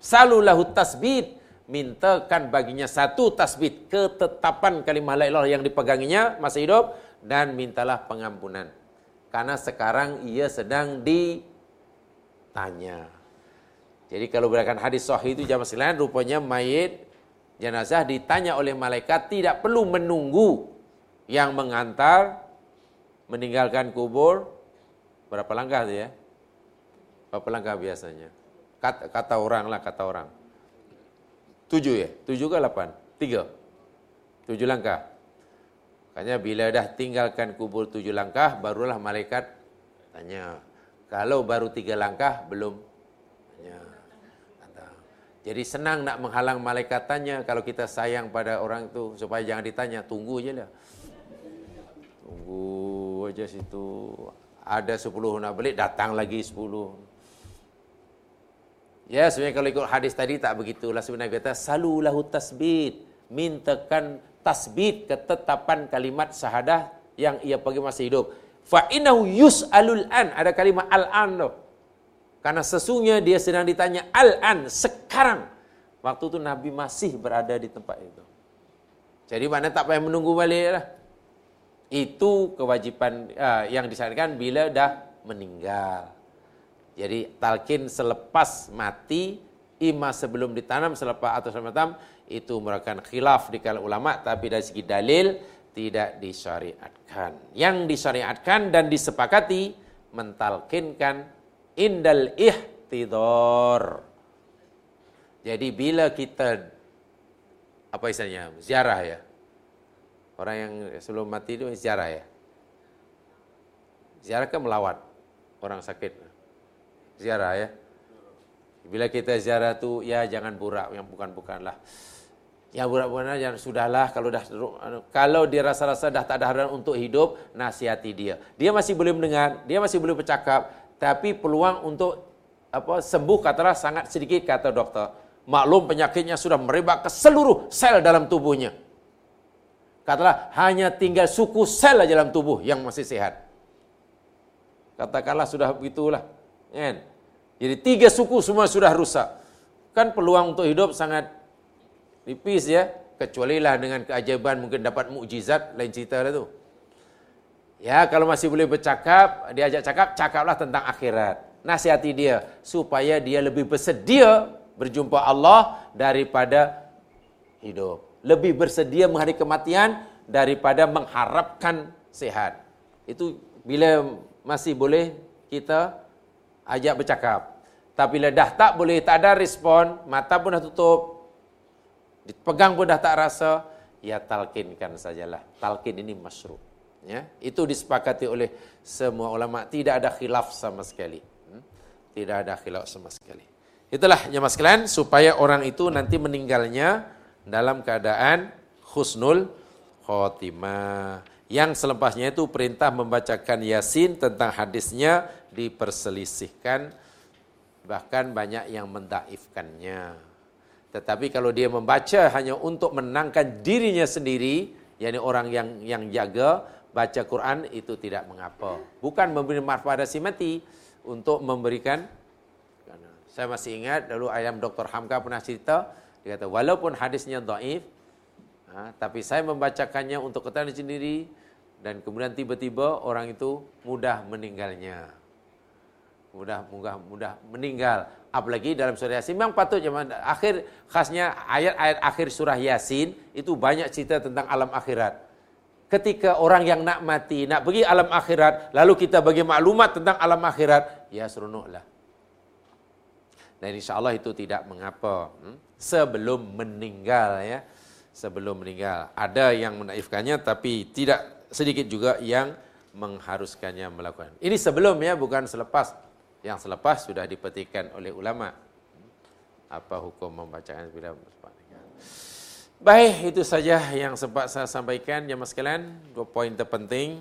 Salulahu tasbit mintakan baginya satu tasbit ketetapan kalimah la ilaha yang dipeganginya masa hidup dan mintalah pengampunan. Karena sekarang ia sedang ditanya. Jadi kalau berdasarkan hadis sahih itu jamaah sekalian rupanya mayit jenazah ditanya oleh malaikat tidak perlu menunggu yang mengantar meninggalkan kubur berapa langkah tu ya? Berapa langkah biasanya? Kata, kata orang lah, kata orang. Tujuh ya? Tujuh ke lapan? Tiga? Tujuh langkah. Makanya bila dah tinggalkan kubur tujuh langkah, barulah malaikat tanya. Kalau baru tiga langkah, belum jadi senang nak menghalang malaikat tanya kalau kita sayang pada orang itu supaya jangan ditanya, tunggu je lah. Tunggu aja situ. Ada sepuluh nak balik, datang lagi sepuluh. Ya, sebenarnya kalau ikut hadis tadi tak begitulah sebenarnya kata salulahu tasbit, mintakan tasbit ketetapan kalimat syahadah yang ia pergi masih hidup. Fa innahu yus'alul an, ada kalimat al-an tu. Karena sesungguhnya dia sedang ditanya al-an sekarang. Waktu itu Nabi masih berada di tempat itu. Jadi mana tak payah menunggu balik lah. Itu kewajiban uh, yang disarankan bila dah meninggal. Jadi talqin selepas mati, ima sebelum ditanam, selepas atau selepas matam, itu merupakan khilaf di kalangan ulama, tapi dari segi dalil tidak disyariatkan. Yang disyariatkan dan disepakati mentalkinkan indal ihtidor. Jadi bila kita apa istilahnya ziarah ya, orang yang sebelum mati itu ziarah ya. Ziarah kan melawat orang sakit ziarah ya. Bila kita ziarah tu ya jangan burak yang bukan-bukanlah. Ya burak-bukan jangan sudahlah kalau dah kalau dia rasa-rasa dah tak ada harapan untuk hidup, nasihati dia. Dia masih boleh mendengar, dia masih boleh bercakap, tapi peluang untuk apa sembuh katalah sangat sedikit kata doktor. Maklum penyakitnya sudah merebak ke seluruh sel dalam tubuhnya. Katalah hanya tinggal suku sel dalam tubuh yang masih sehat. Katakanlah sudah begitulah. Kan? Jadi tiga suku semua sudah rusak. Kan peluang untuk hidup sangat tipis ya. Kecuali lah dengan keajaiban mungkin dapat mukjizat lain cerita lah tu. Ya kalau masih boleh bercakap, diajak cakap, cakaplah tentang akhirat. Nasihati dia supaya dia lebih bersedia berjumpa Allah daripada hidup. Lebih bersedia menghadapi kematian daripada mengharapkan sehat. Itu bila masih boleh kita ajak bercakap. Tapi bila dah tak boleh, tak ada respon, mata pun dah tutup, dipegang pun dah tak rasa, ya talkinkan sajalah. Talkin ini masyru. Ya, itu disepakati oleh semua ulama. Tidak ada khilaf sama sekali. Hmm? Tidak ada khilaf sama sekali. Itulah jemaah sekalian supaya orang itu nanti meninggalnya dalam keadaan khusnul khotimah. Yang selepasnya itu perintah membacakan Yasin tentang hadisnya diperselisihkan bahkan banyak yang mendaifkannya. Tetapi kalau dia membaca hanya untuk menangkan dirinya sendiri, yakni orang yang yang jaga baca Quran itu tidak mengapa. Bukan memberi manfaat si mati untuk memberikan saya masih ingat dulu ayam Dr. Hamka pernah cerita, dia kata walaupun hadisnya dhaif, ha, tapi saya membacakannya untuk ketenangan sendiri dan kemudian tiba-tiba orang itu mudah meninggalnya. Mudah mudah mudah meninggal. Apalagi dalam surah yasin. Memang patut zaman akhir khasnya ayat-ayat akhir surah yasin itu banyak cerita tentang alam akhirat. Ketika orang yang nak mati nak pergi alam akhirat lalu kita bagi maklumat tentang alam akhirat ya seronoklah dan insyaallah itu tidak mengapa hmm? sebelum meninggal ya. Sebelum meninggal. Ada yang menaifkannya tapi tidak sedikit juga yang mengharuskannya melakukan. Ini sebelum ya bukan selepas. Yang selepas sudah dipetikkan oleh ulama. Apa hukum membacakan bila Baik, itu saja yang sempat saya sampaikan jemaah sekalian, dua poin terpenting.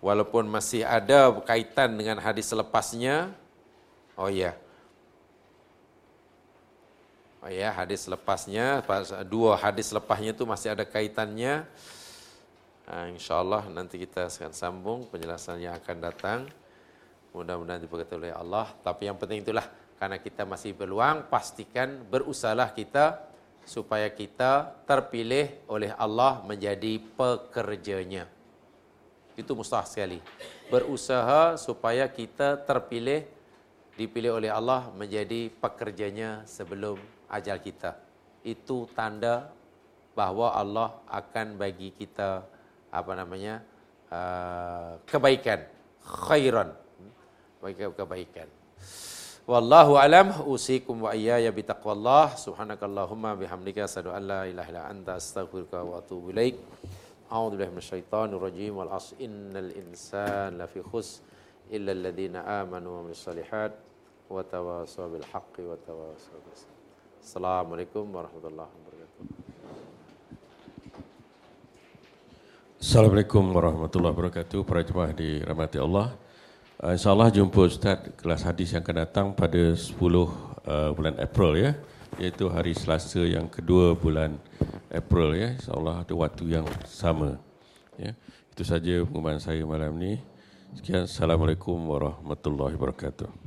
Walaupun masih ada kaitan dengan hadis selepasnya. Oh ya. Oh ya, hadis selepasnya, dua hadis selepasnya itu masih ada kaitannya. Nah, InsyaAllah nanti kita akan sambung penjelasan yang akan datang. Mudah-mudahan diberkati oleh Allah. Tapi yang penting itulah karena kita masih berluang, pastikan berusahalah kita supaya kita terpilih oleh Allah menjadi pekerjanya. Itu mustahil sekali. Berusaha supaya kita terpilih, dipilih oleh Allah menjadi pekerjanya sebelum ajal kita. Itu tanda bahawa Allah akan bagi kita apa namanya uh, kebaikan, khairan. Bagi kebaikan. Wallahu alam. Usikum wa iyaya bi taqwallah. Subhanakallahumma bihamdika asyhadu an la ilaha illa anta astaghfiruka wa atubu ilaik. A'udzu billahi minasyaitonir rajim. Wal as innal insana lafi khus illa alladhina amanu wa amilus solihat wa tawasaw bil haqqi wa tawasaw bis Assalamualaikum warahmatullahi wabarakatuh. Assalamualaikum warahmatullahi wabarakatuh. Para jemaah dirahmati Allah. Uh, InsyaAllah jumpa Ustaz kelas hadis yang akan datang pada 10 uh, bulan April ya. Iaitu hari Selasa yang kedua bulan April ya. InsyaAllah ada waktu yang sama. Ya. Itu saja pengumuman saya malam ini. Sekian. Assalamualaikum warahmatullahi wabarakatuh.